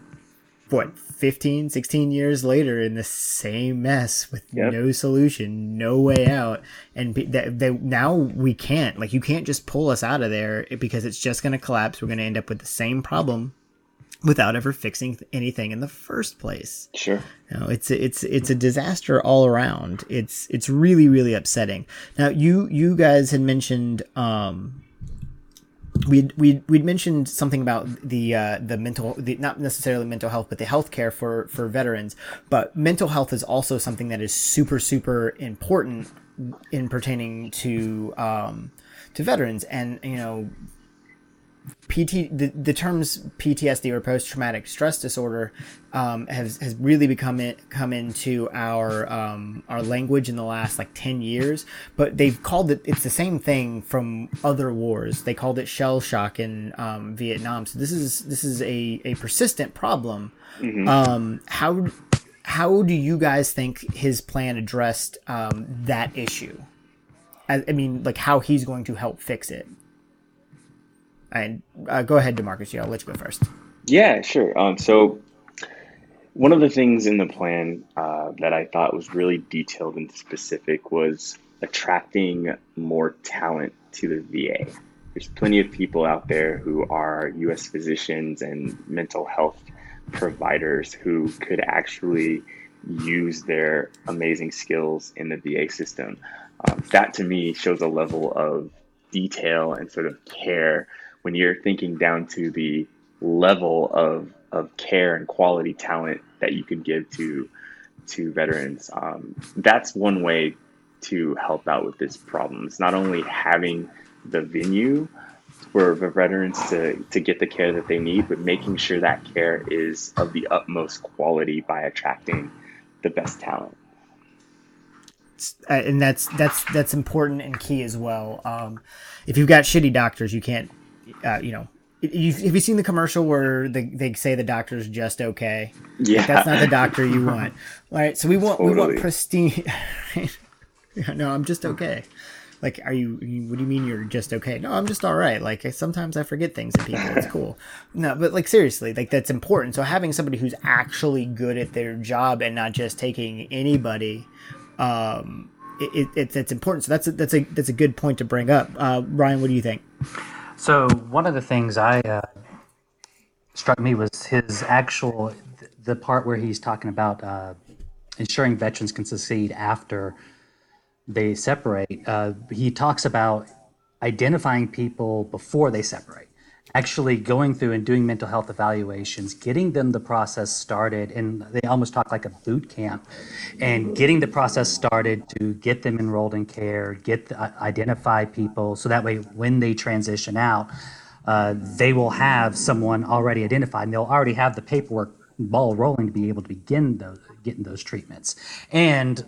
what 15 16 years later in the same mess with yep. no solution no way out. And that they, now we can't. Like you can't just pull us out of there because it's just going to collapse. We're going to end up with the same problem without ever fixing anything in the first place. Sure. You know, it's it's it's a disaster all around. It's it's really really upsetting. Now you you guys had mentioned um we'd, we'd, we'd mentioned something about the uh, the mental the, not necessarily mental health but the healthcare for for veterans. But mental health is also something that is super super important in pertaining to um, to veterans. And you know PT the, the terms PTSD or post traumatic stress disorder um, has has really become it come into our um, our language in the last like ten years. But they've called it it's the same thing from other wars. They called it shell shock in um, Vietnam. So this is this is a, a persistent problem. Mm-hmm. Um, how how do you guys think his plan addressed um, that issue? I, I mean, like how he's going to help fix it. And uh, go ahead, Demarcus. Yeah, I'll let you go first. Yeah, sure. Um, so one of the things in the plan uh, that I thought was really detailed and specific was attracting more talent to the VA. There's plenty of people out there who are U.S. physicians and mental health providers who could actually use their amazing skills in the VA system. Um, that to me shows a level of detail and sort of care when you're thinking down to the level of of care and quality talent that you can give to to veterans. Um, that's one way to help out with this problem. It's not only having the venue for the veterans to, to get the care that they need, but making sure that care is of the utmost quality by attracting the best talent. Uh, and that's that's that's important and key as well. Um, if you've got shitty doctors, you can't, uh, you know, You've, have you seen the commercial where they, they say the doctor's just okay? Yeah, like that's not the doctor you want. All right, so we want totally. we want pristine. no, I'm just okay. Like, are you? What do you mean you're just okay? No, I'm just all right. Like sometimes I forget things in people. It's cool. No, but like seriously, like that's important. So having somebody who's actually good at their job and not just taking anybody, um, it, it, it's it's important. So that's a, that's a that's a good point to bring up. Uh, Ryan, what do you think? So one of the things I uh, struck me was his actual the part where he's talking about uh, ensuring veterans can succeed after they separate. Uh, he talks about identifying people before they separate actually going through and doing mental health evaluations, getting them the process started, and they almost talk like a boot camp, and getting the process started to get them enrolled in care, get the, uh, identify people, so that way when they transition out, uh, they will have someone already identified, and they'll already have the paperwork ball rolling to be able to begin those getting those treatments, and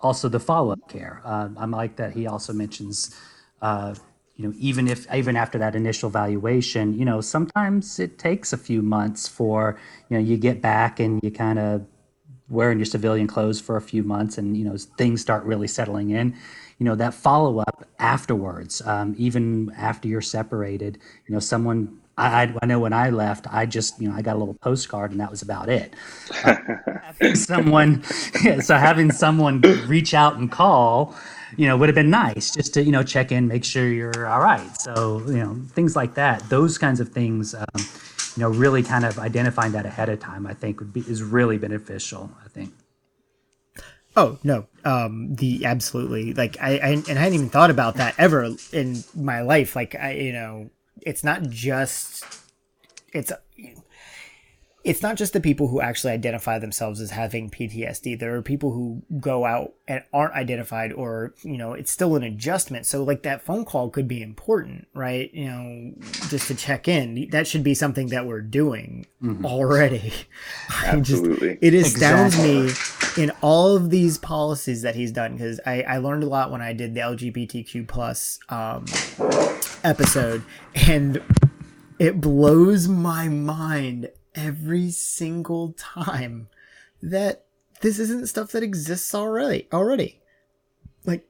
also the follow up care. Uh, I like that he also mentions uh, you know, even if even after that initial valuation, you know, sometimes it takes a few months for you know you get back and you kind of wearing your civilian clothes for a few months, and you know things start really settling in. You know that follow up afterwards, um, even after you're separated. You know, someone I, I, know when I left, I just, you know, I got a little postcard and that was about it. Uh, someone, yeah, so having someone reach out and call, you know, would have been nice just to, you know, check in, make sure you're all right. So, you know, things like that, those kinds of things, um, you know, really kind of identifying that ahead of time, I think would be, is really beneficial, I think. Oh no, um, the absolutely like I, I and I hadn't even thought about that ever in my life. Like I, you know, it's not just it's it's not just the people who actually identify themselves as having PTSD. There are people who go out and aren't identified or, you know, it's still an adjustment. So like that phone call could be important, right? You know, just to check in. That should be something that we're doing mm-hmm. already. Absolutely. just, it astounds exactly. me in all of these policies that he's done because I, I learned a lot when I did the LGBTQ plus um, episode and it blows my mind every single time that this isn't stuff that exists already already. Like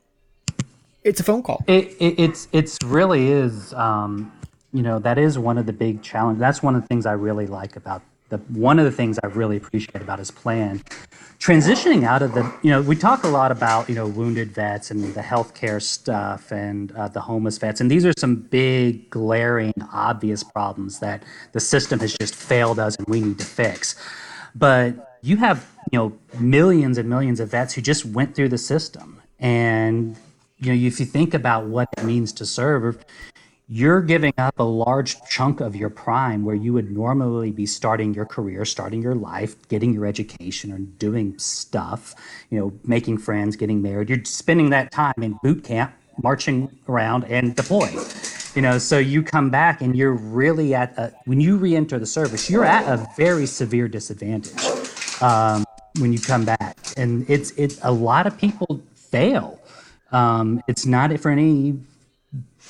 it's a phone call. It, it it's it's really is um you know that is one of the big challenges that's one of the things i really like about the one of the things i really appreciate about his plan transitioning out of the you know we talk a lot about you know wounded vets and the healthcare stuff and uh, the homeless vets and these are some big glaring obvious problems that the system has just failed us and we need to fix. But you have you know millions and millions of vets who just went through the system. And you know if you think about what it means to serve you're giving up a large chunk of your prime where you would normally be starting your career, starting your life, getting your education, or doing stuff, you know, making friends, getting married. You're spending that time in boot camp, marching around and deploying. You know, so you come back and you're really at a, when you re-enter the service, you're at a very severe disadvantage um, when you come back, and it's it's a lot of people fail. Um, it's not for any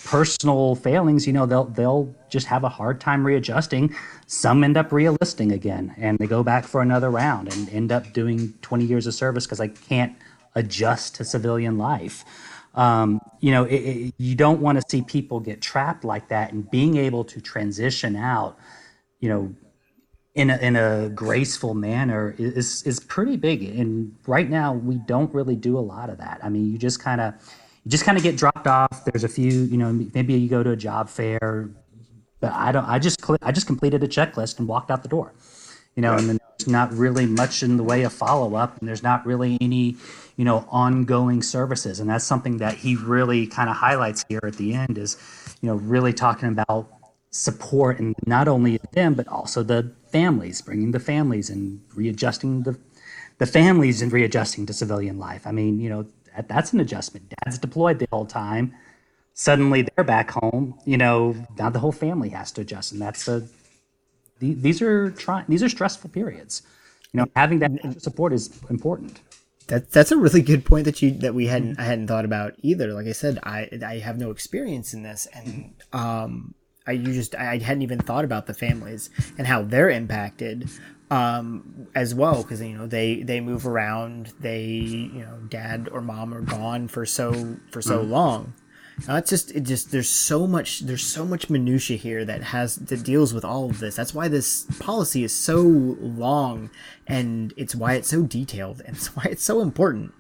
personal failings, you know, they'll they'll just have a hard time readjusting. Some end up realisting again, and they go back for another round and end up doing 20 years of service because I can't adjust to civilian life. Um, you know, it, it, you don't want to see people get trapped like that, and being able to transition out, you know, in a, in a graceful manner is is pretty big. And right now, we don't really do a lot of that. I mean, you just kind of you just kind of get dropped off. There's a few, you know, maybe you go to a job fair, but I don't. I just I just completed a checklist and walked out the door, you know, and then there's not really much in the way of follow up, and there's not really any, you know, ongoing services, and that's something that he really kind of highlights here at the end is, you know, really talking about support and not only them but also the families, bringing the families and readjusting the the families and readjusting to civilian life. I mean, you know, that, that's an adjustment. Dad's deployed the whole time. suddenly they're back home. You know, now the whole family has to adjust, and that's a these are trying these are stressful periods. You know, having that support is important. That, that's a really good point that you that we hadn't I hadn't thought about either. Like I said, I I have no experience in this, and um, I you just I hadn't even thought about the families and how they're impacted um, as well because you know they they move around. They you know dad or mom are gone for so for so mm-hmm. long now it's just it just there's so much there's so much minutia here that has that deals with all of this. That's why this policy is so long and it's why it's so detailed and it's why it's so important.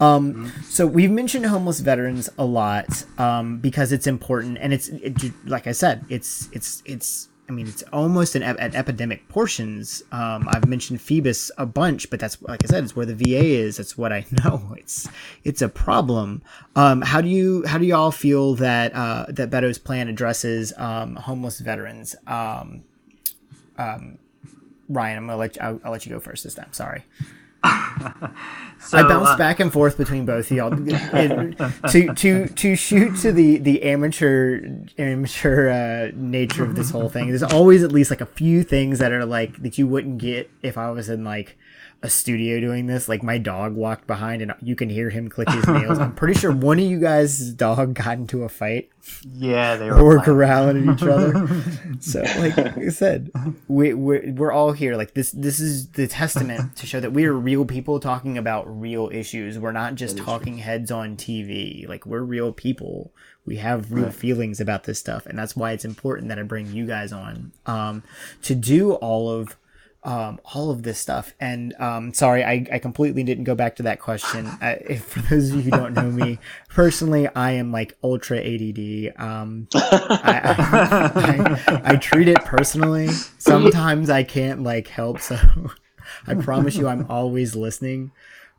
Um, so we've mentioned homeless veterans a lot um, because it's important and it's it, like I said, it's it's it's I mean, it's almost an, at epidemic portions. Um, I've mentioned Phoebus a bunch, but that's like I said, it's where the VA is. It's what I know. It's it's a problem. Um, how do you how do you all feel that uh, that Beto's plan addresses um, homeless veterans? Um, um, Ryan, I'm gonna let you, I'll, I'll let you go first this time. Sorry. so, I bounce uh, back and forth between both of y'all to to to shoot to the the amateur amateur uh, nature of this whole thing. There's always at least like a few things that are like that you wouldn't get if I was in like a studio doing this. Like my dog walked behind and you can hear him click his nails. I'm pretty sure one of you guys' dog got into a fight. Yeah, they were, were growling at each other. so, like I said, we we're, we're all here. Like this this is the testament to show that we are real people talking about real issues. We're not just talking true. heads on TV. Like we're real people. We have real right. feelings about this stuff, and that's why it's important that I bring you guys on um, to do all of um, all of this stuff. And um, sorry, I, I completely didn't go back to that question. I, for those of you who don't know me personally, I am like ultra ADD. Um, I, I, I, treat it personally. Sometimes I can't like help. So I promise you, I'm always listening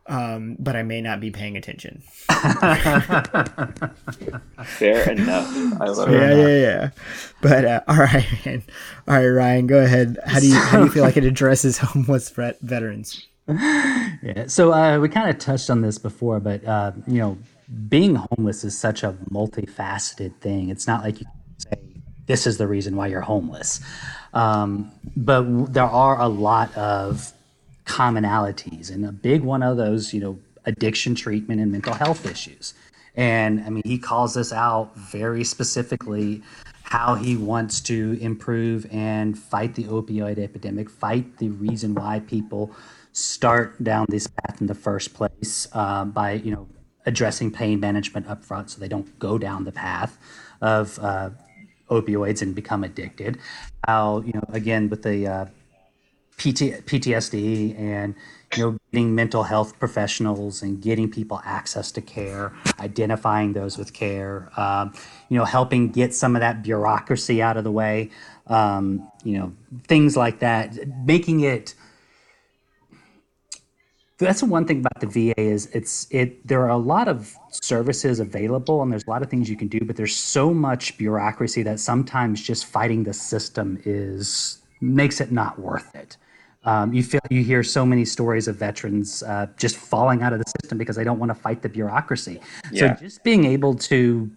um, but I may not be paying attention. Fair enough. I love yeah, it. Yeah, yeah, But uh, all right, man. all right, Ryan, go ahead. How do you how do you feel like it addresses homeless veterans? Yeah. So uh, we kind of touched on this before, but uh, you know, being homeless is such a multifaceted thing. It's not like you say this is the reason why you're homeless, um, but there are a lot of commonalities. And a big one of those, you know, addiction treatment and mental health issues. And I mean, he calls this out very specifically how he wants to improve and fight the opioid epidemic, fight the reason why people start down this path in the first place uh, by, you know, addressing pain management up front so they don't go down the path of uh, opioids and become addicted. How, you know, again, with the uh, PT, PTSD and you know getting mental health professionals and getting people access to care, identifying those with care, um, you know helping get some of that bureaucracy out of the way, um, you know things like that, making it. That's the one thing about the VA is it's it. There are a lot of services available and there's a lot of things you can do, but there's so much bureaucracy that sometimes just fighting the system is makes it not worth it. Um, you feel you hear so many stories of veterans uh, just falling out of the system because they don't want to fight the bureaucracy. Yeah. So just being able to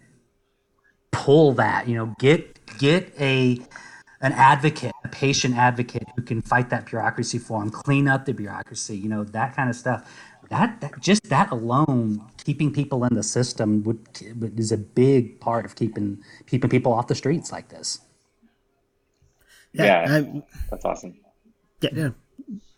pull that, you know, get get a an advocate, a patient advocate who can fight that bureaucracy for them, clean up the bureaucracy, you know, that kind of stuff. That, that just that alone, keeping people in the system would, is a big part of keeping keeping people off the streets like this. Yeah, yeah that's awesome. Yeah, yeah.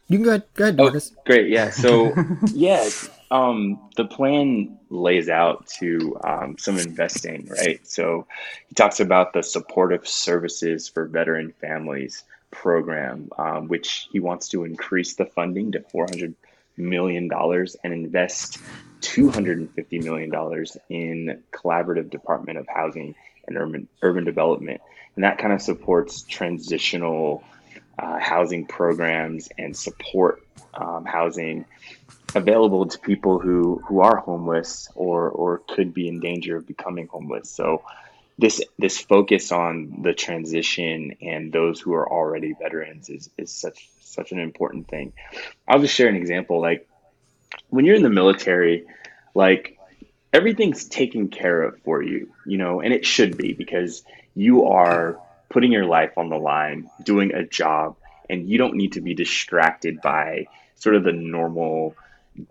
You can go ahead. Go ahead, oh, Marcus. Oh, great. Yeah. So, yeah, um, the plan lays out to um, some investing, right? So, he talks about the supportive services for veteran families program, um, which he wants to increase the funding to four hundred million dollars and invest two hundred and fifty million dollars in collaborative Department of Housing and Urban Urban Development, and that kind of supports transitional uh, housing programs and support um, housing available to people who, who are homeless or, or could be in danger of becoming homeless. So this this focus on the transition and those who are already veterans is, is such such an important thing. I'll just share an example. Like when you're in the military, like everything's taken care of for you, you know, and it should be because you are putting your life on the line, doing a job, and you don't need to be distracted by sort of the normal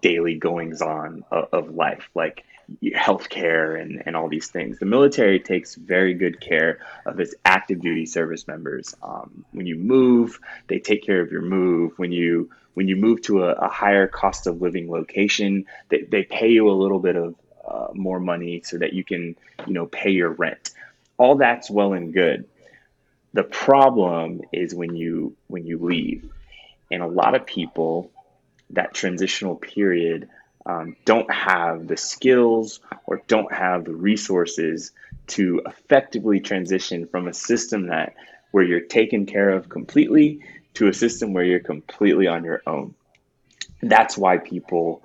daily goings on of, of life, like healthcare and, and all these things. The military takes very good care of its active duty service members. Um, when you move, they take care of your move. When you when you move to a, a higher cost of living location, they, they pay you a little bit of uh, more money so that you can you know pay your rent. All that's well and good. The problem is when you when you leave, and a lot of people that transitional period um, don't have the skills or don't have the resources to effectively transition from a system that where you're taken care of completely to a system where you're completely on your own. That's why people,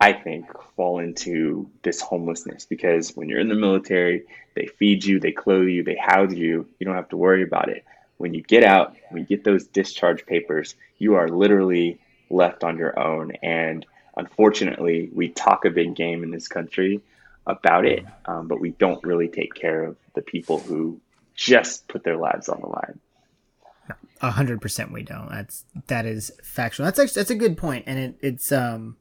I think, fall into this homelessness because when you're in the military, they feed you, they clothe you, they house you. You don't have to worry about it. When you get out, when you get those discharge papers, you are literally left on your own. And unfortunately, we talk a big game in this country about it, um, but we don't really take care of the people who just put their lives on the line. A hundred percent, we don't. That's that is factual. That's actually that's a good point, and it, it's um,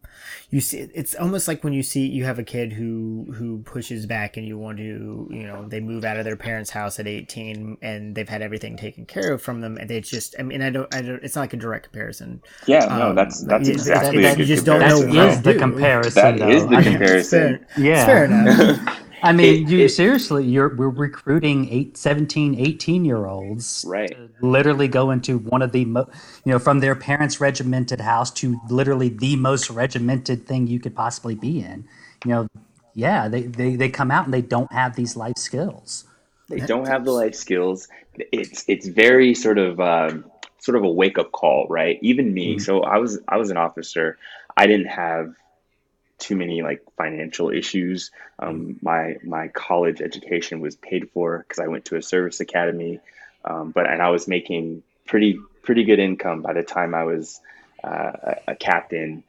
you see, it's almost like when you see you have a kid who who pushes back, and you want to, you know, they move out of their parents' house at eighteen, and they've had everything taken care of from them, and they just, I mean, I don't, I don't, it's not like a direct comparison. Yeah, no, um, that's that's exactly that, that you just don't know what the comparison. That is the comparison. yeah, fair enough. I mean, it, you it, seriously, you're we're recruiting eight, 17, 18 year olds, right? literally go into one of the, mo- you know, from their parents' regimented house to literally the most regimented thing you could possibly be in. You know, yeah, they they they come out and they don't have these life skills. They don't have the life skills. It's it's very sort of um, sort of a wake up call, right? Even me. Mm-hmm. So I was I was an officer. I didn't have too many like financial issues. Um, my my college education was paid for because I went to a service academy, um, but and I was making pretty pretty good income by the time I was uh, a, a, captain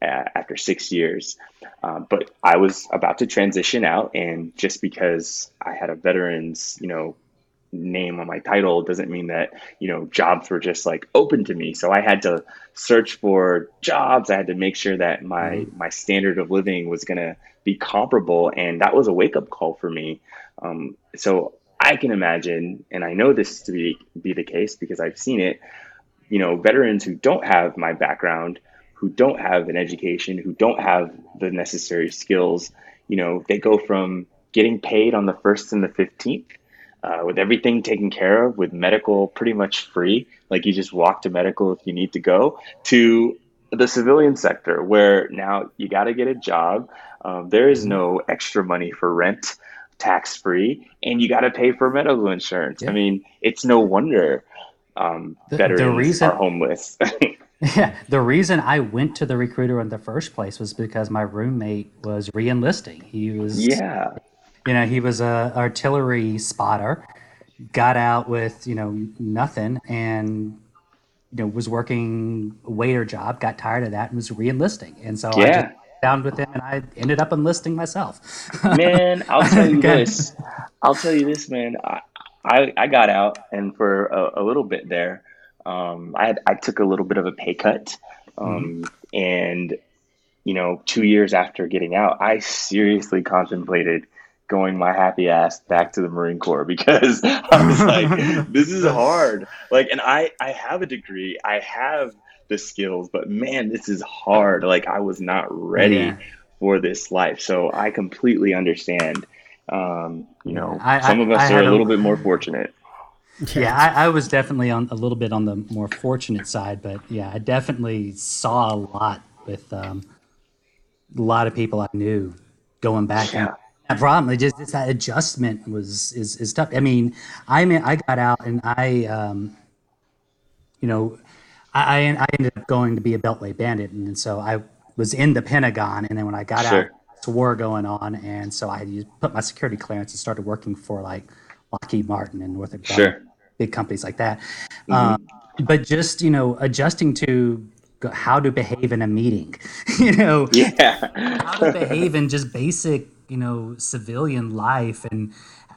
uh, after six years. Uh, but I was about to transition out, and just because I had a veterans, you know, name on my title doesn't mean that you know jobs were just like open to me. So i had to search for jobs. I had to make sure that my mm-hmm. my standard of living was going to be comparable and that was a wake up call for me. Um, so i can imagine and i know this to be be the case because i've seen it you know veterans who don't have my background who don't have an education who don't have the necessary skills you know they go from getting paid on the first and the 15th uh, with everything taken care of, with medical pretty much free, like you just walk to medical if you need to go, to the civilian sector where now you got to get a job. Um, there is no extra money for rent, tax free, and you got to pay for medical insurance. Yeah. I mean, it's no wonder um, the, veterans the reason, are homeless. yeah, the reason I went to the recruiter in the first place was because my roommate was reenlisting. He was yeah you know, he was a artillery spotter, got out with you know nothing, and you know was working a waiter job, got tired of that, and was reenlisting. And so yeah. I just down with him, and I ended up enlisting myself. man, I'll tell you this. I'll tell you this, man. I I, I got out, and for a, a little bit there, um, I had, I took a little bit of a pay cut, um, mm-hmm. and you know, two years after getting out, I seriously contemplated going my happy ass back to the Marine Corps because I was like, this is hard. Like, and I, I have a degree, I have the skills, but man, this is hard. Like, I was not ready yeah. for this life. So I completely understand. Um, you know, I, some of us I, are a little a, bit more fortunate. Yeah, I, I, was definitely on a little bit on the more fortunate side, but yeah, I definitely saw a lot with um, a lot of people I knew going back yeah problem. It just it's that adjustment was is is tough. I mean, I mean, I got out and I, um, you know, I I ended up going to be a Beltway bandit, and so I was in the Pentagon, and then when I got sure. out, it's war going on, and so I put my security clearance and started working for like Lockheed Martin and Northrop Grumman, sure. big companies like that. Mm-hmm. Um, but just you know, adjusting to how to behave in a meeting, you know, yeah, how to behave in just basic you know civilian life and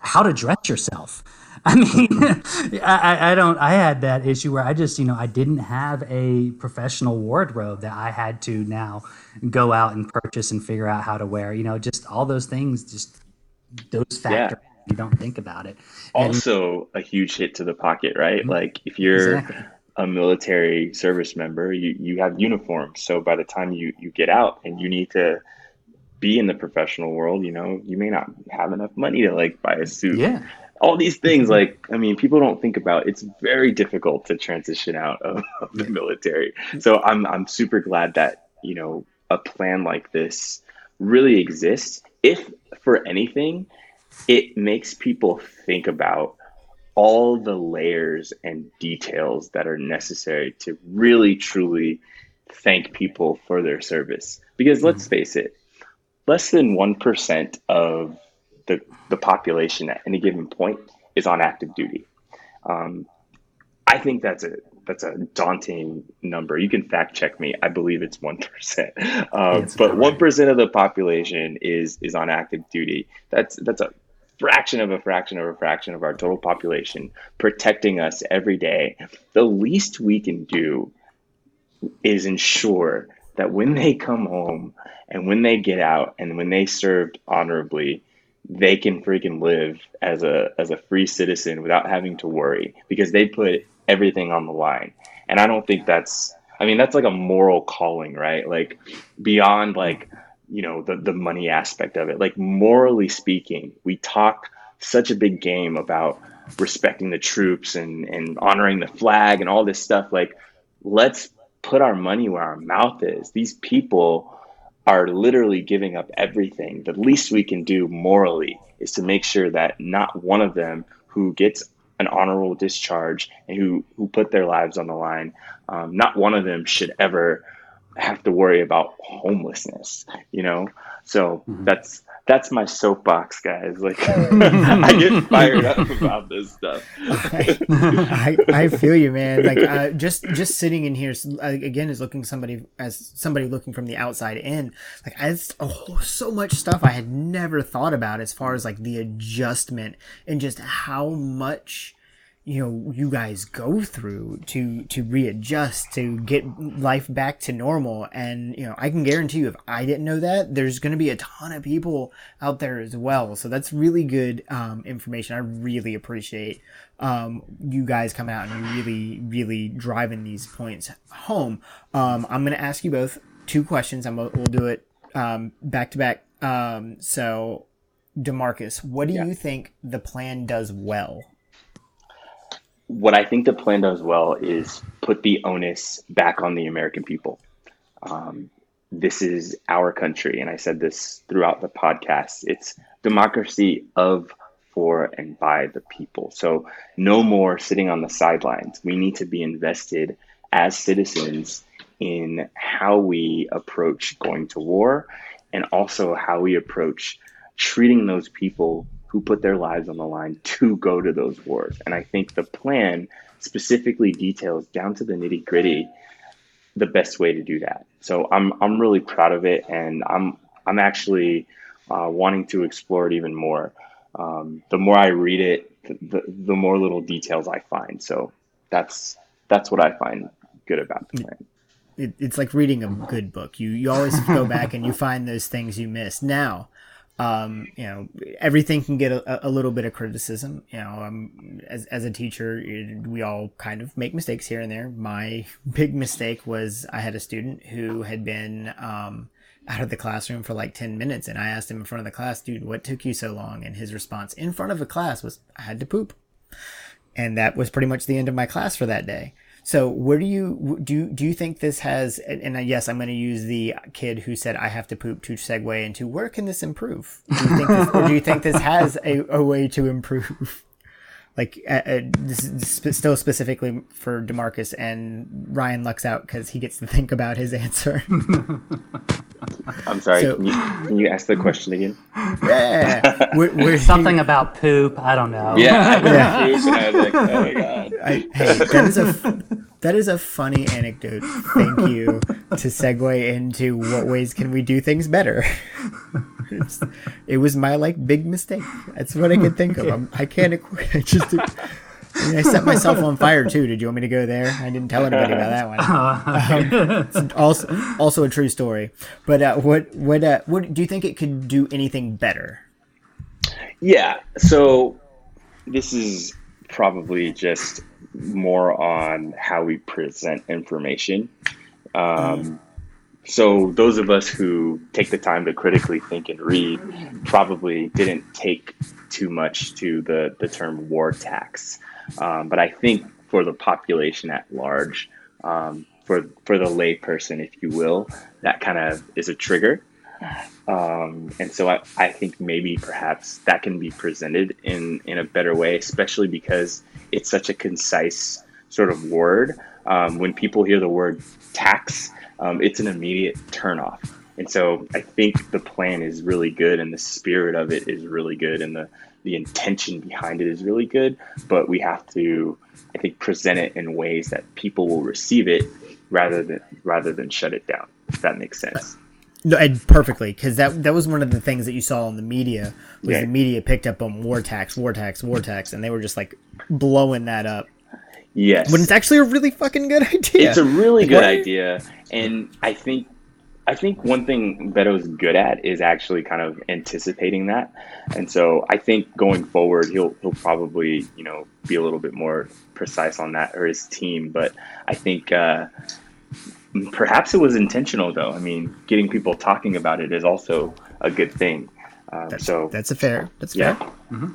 how to dress yourself. I mean, I, I don't. I had that issue where I just, you know, I didn't have a professional wardrobe that I had to now go out and purchase and figure out how to wear. You know, just all those things, just those factors. Yeah. You don't think about it. Also, and, a huge hit to the pocket, right? Mm-hmm. Like if you're exactly. a military service member, you you have uniforms. So by the time you you get out and you need to be in the professional world, you know, you may not have enough money to like buy a suit. Yeah. All these things like i mean people don't think about it's very difficult to transition out of, of, the military. So i'm i'm super glad that you know a plan like this really exists. If for anything it makes people think about all the layers and details that are necessary to really truly thank people for their service. Because let's mm-hmm. face it less than 1% of the, the population at any given point is on active duty. Um, I think that's a that's a daunting number. You can fact check me. I believe it's one percent, um, but one percent of the population is is on active duty. That's that's a fraction of a fraction of a fraction of our total population protecting us every day. The least we can do is ensure that when they come home and when they get out and when they served honorably, they can freaking live as a as a free citizen without having to worry because they put everything on the line. And I don't think that's I mean that's like a moral calling, right? Like beyond like you know the the money aspect of it. Like morally speaking, we talk such a big game about respecting the troops and and honoring the flag and all this stuff like let's put our money where our mouth is. These people are literally giving up everything. The least we can do morally is to make sure that not one of them who gets an honorable discharge and who who put their lives on the line, um, not one of them should ever have to worry about homelessness. You know, so mm-hmm. that's that's my soapbox, guys. Like I get fired up about this stuff. I, I, feel you, man. Like uh, just just sitting in here again is looking somebody as somebody looking from the outside in. Like I oh, so much stuff I had never thought about as far as like the adjustment and just how much you know you guys go through to to readjust to get life back to normal. And you know i can guarantee you if i didn't know that there's going to be a ton of people out there as well. So that's really good um, information. I really appreciate um, you guys coming out and really really driving these points home. Um, i'm going to ask you both two questions. I'm we'll do it um, back to back. Um, so demarcus what do yeah. you think the plan does well what I think the plan does well is put the onus back on the American people. Um, this is our country, and I said this throughout the podcast. It's democracy of, for, and by the people. So no more sitting on the sidelines. We need to be invested as citizens in how we approach going to war and also how we approach treating those people who put their lives on the line to go to those wars. And I think the plan specifically details down to the nitty gritty the best way to do that. So I'm I'm really proud of it, and I'm I'm actually uh, wanting to explore it even more. Um, the more I read it, the, the more little details I find. So that's that's what I find good about the plan. It, it's like reading a good book. You you always go back and you find those things you missed. Now, um, you know, everything can get a, a little bit of criticism. You know, um, as, as a teacher, we all kind of make mistakes here and there. My big mistake was I had a student who had been, um, out of the classroom for like 10 minutes. And I asked him in front of the class, dude, what took you so long? And his response in front of the class was, I had to poop. And that was pretty much the end of my class for that day. So where do you do do you think this has? And yes, I'm going to use the kid who said I have to poop to segue into where can this improve? Do you think this, or do you think this has a, a way to improve? like uh, this is still specifically for Demarcus and Ryan lucks out because he gets to think about his answer. I'm sorry. So, can, you, can, you, ask the question again? Yeah, we're, we're, something about poop. I don't know. Yeah, yeah. Poop, I like, oh God. I, hey, that is a that is a funny anecdote. Thank you to segue into what ways can we do things better. it was my like big mistake. That's what I can think of. I'm, I can't. I just. I, mean, I set myself on fire too. Did you want me to go there? I didn't tell anybody about that one. Um, also, also a true story. But uh, what what uh, what do you think it could do anything better? Yeah. So this is probably just more on how we present information. Um, so those of us who take the time to critically think and read probably didn't take too much to the, the term war tax. Um, but I think for the population at large, um, for for the layperson, if you will, that kind of is a trigger. Um, and so I, I think maybe perhaps that can be presented in, in a better way, especially because it's such a concise sort of word. Um, when people hear the word tax, um, it's an immediate turnoff. And so I think the plan is really good and the spirit of it is really good and the, the intention behind it is really good. But we have to, I think, present it in ways that people will receive it rather than rather than shut it down, if that makes sense. No, and perfectly, because that that was one of the things that you saw in the media was Yeah. the media picked up on war tax, war tax, war tax, and they were just like blowing that up. Yes. When it's actually a really fucking good idea. It's a really Like, good what- idea, and I think I think one thing Beto's good at is actually kind of anticipating that, and so I think going forward he'll he'll probably you know be a little bit more precise on that or his team, but I think. Uh, Perhaps it was intentional, though. I mean, getting people talking about it is also a good thing. Um, That's, so, that's a fair. That's yeah. fair.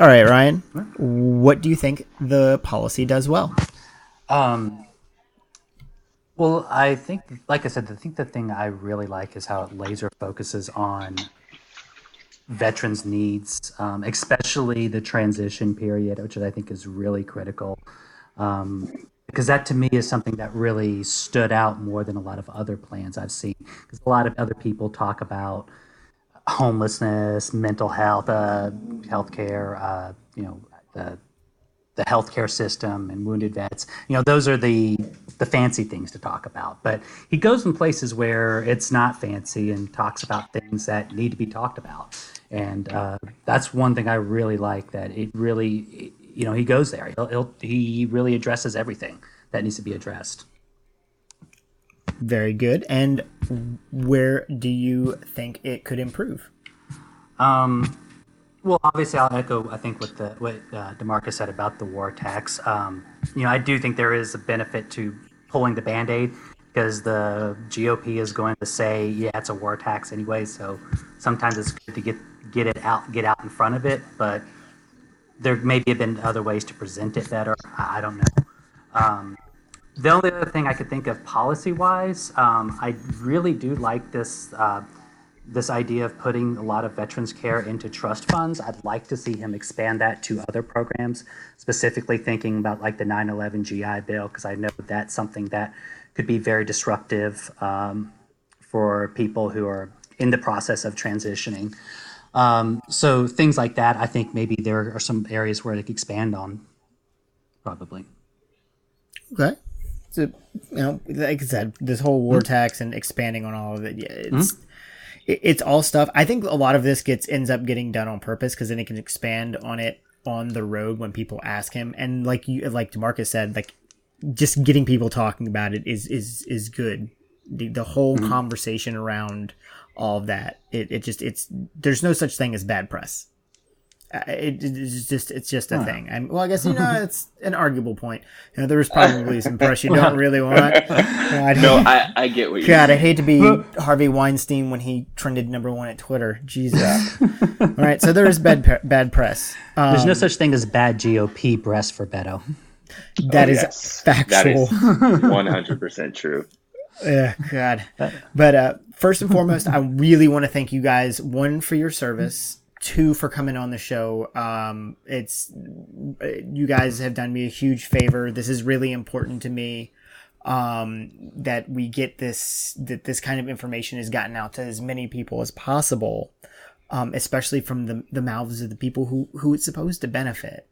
All right, Ryan. What do you think the policy does well? Um, well, I think, like I said, I think the thing I really like is how it laser focuses on veterans' needs, um, especially the transition period, which I think is really critical. Um, because that to me is something that really stood out more than a lot of other plans I've seen. Because a lot of other people talk about homelessness, mental health, uh, healthcare, uh, you know, the the healthcare system and wounded vets. You know, those are the the fancy things to talk about. But he goes in places where it's not fancy and talks about things that need to be talked about. And uh, that's one thing I really like. That it really, you know, he goes there. He'll, he'll, he really addresses everything that needs to be addressed. Very good. And where do you think it could improve? Um, well, obviously, I'll echo. I think what the what uh, Demarcus said about the war tax. Um, you know, I do think there is a benefit to pulling the band aid because the GOP is going to say, yeah, it's a war tax anyway. So sometimes it's good to get get it out, get out in front of it. But there maybe have been other ways to present it better. I, I don't know. Um, the only other thing I could think of policy wise, um, I really do like this. Uh, this idea of putting a lot of veterans care into trust funds. I'd like to see him expand that to other programs, specifically thinking about like the 9/11 GI Bill, because I know that's something that could be very disruptive um, for people who are in the process of transitioning. Um, so things like that, I think maybe there are some areas where they could expand on. Probably. Okay. So, you know, like I said, this whole war tax and expanding on all of it, yeah, it's it, it's all stuff. I think a lot of this gets ends up getting done on purpose because then he can expand on it on the road when people ask him. And like you, like Demarcus said, like just getting people talking about it is is is good. The the whole mm-hmm. conversation around all of that, it, it just it's there's no such thing as bad press. Uh, It, it's just it's just a thing. I'm, well, I guess you know it's an arguable point. You know, there's probably some press you don't really want. You know, I No, I, I get what you're God, I hate to be Harvey Weinstein when he trended number one at Twitter. Jesus. All right, so there is bad bad press. Um, There's no such thing as bad GOP press for Beto. that is Oh, Yes, factual. That is 100% true. Yeah, God. But uh, first and foremost, I really want to thank you guys. One for your service. Two for coming on the show. Um, it's you guys have done me a huge favor. This is really important to me. Um, that we get this that this kind of information is gotten out to as many people as possible. Um, especially from the the mouths of the people who who it's supposed to benefit.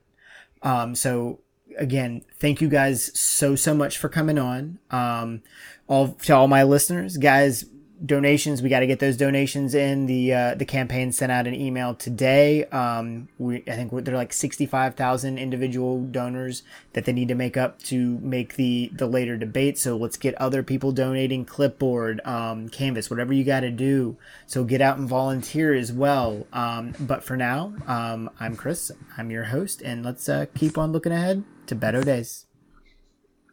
Um, so again, thank you guys so so much for coming on. Um, all to all my listeners, guys, donations. We got to get those donations in. The uh, the campaign sent out an email today. Um, we I think they're like sixty five thousand individual donors that they need to make up to make the the later debate. So let's get other people donating clipboard, um, canvas, whatever you got to do. So get out and volunteer as well. Um, but for now, um, I'm Chris. I'm your host, and let's uh, keep on looking ahead to better days.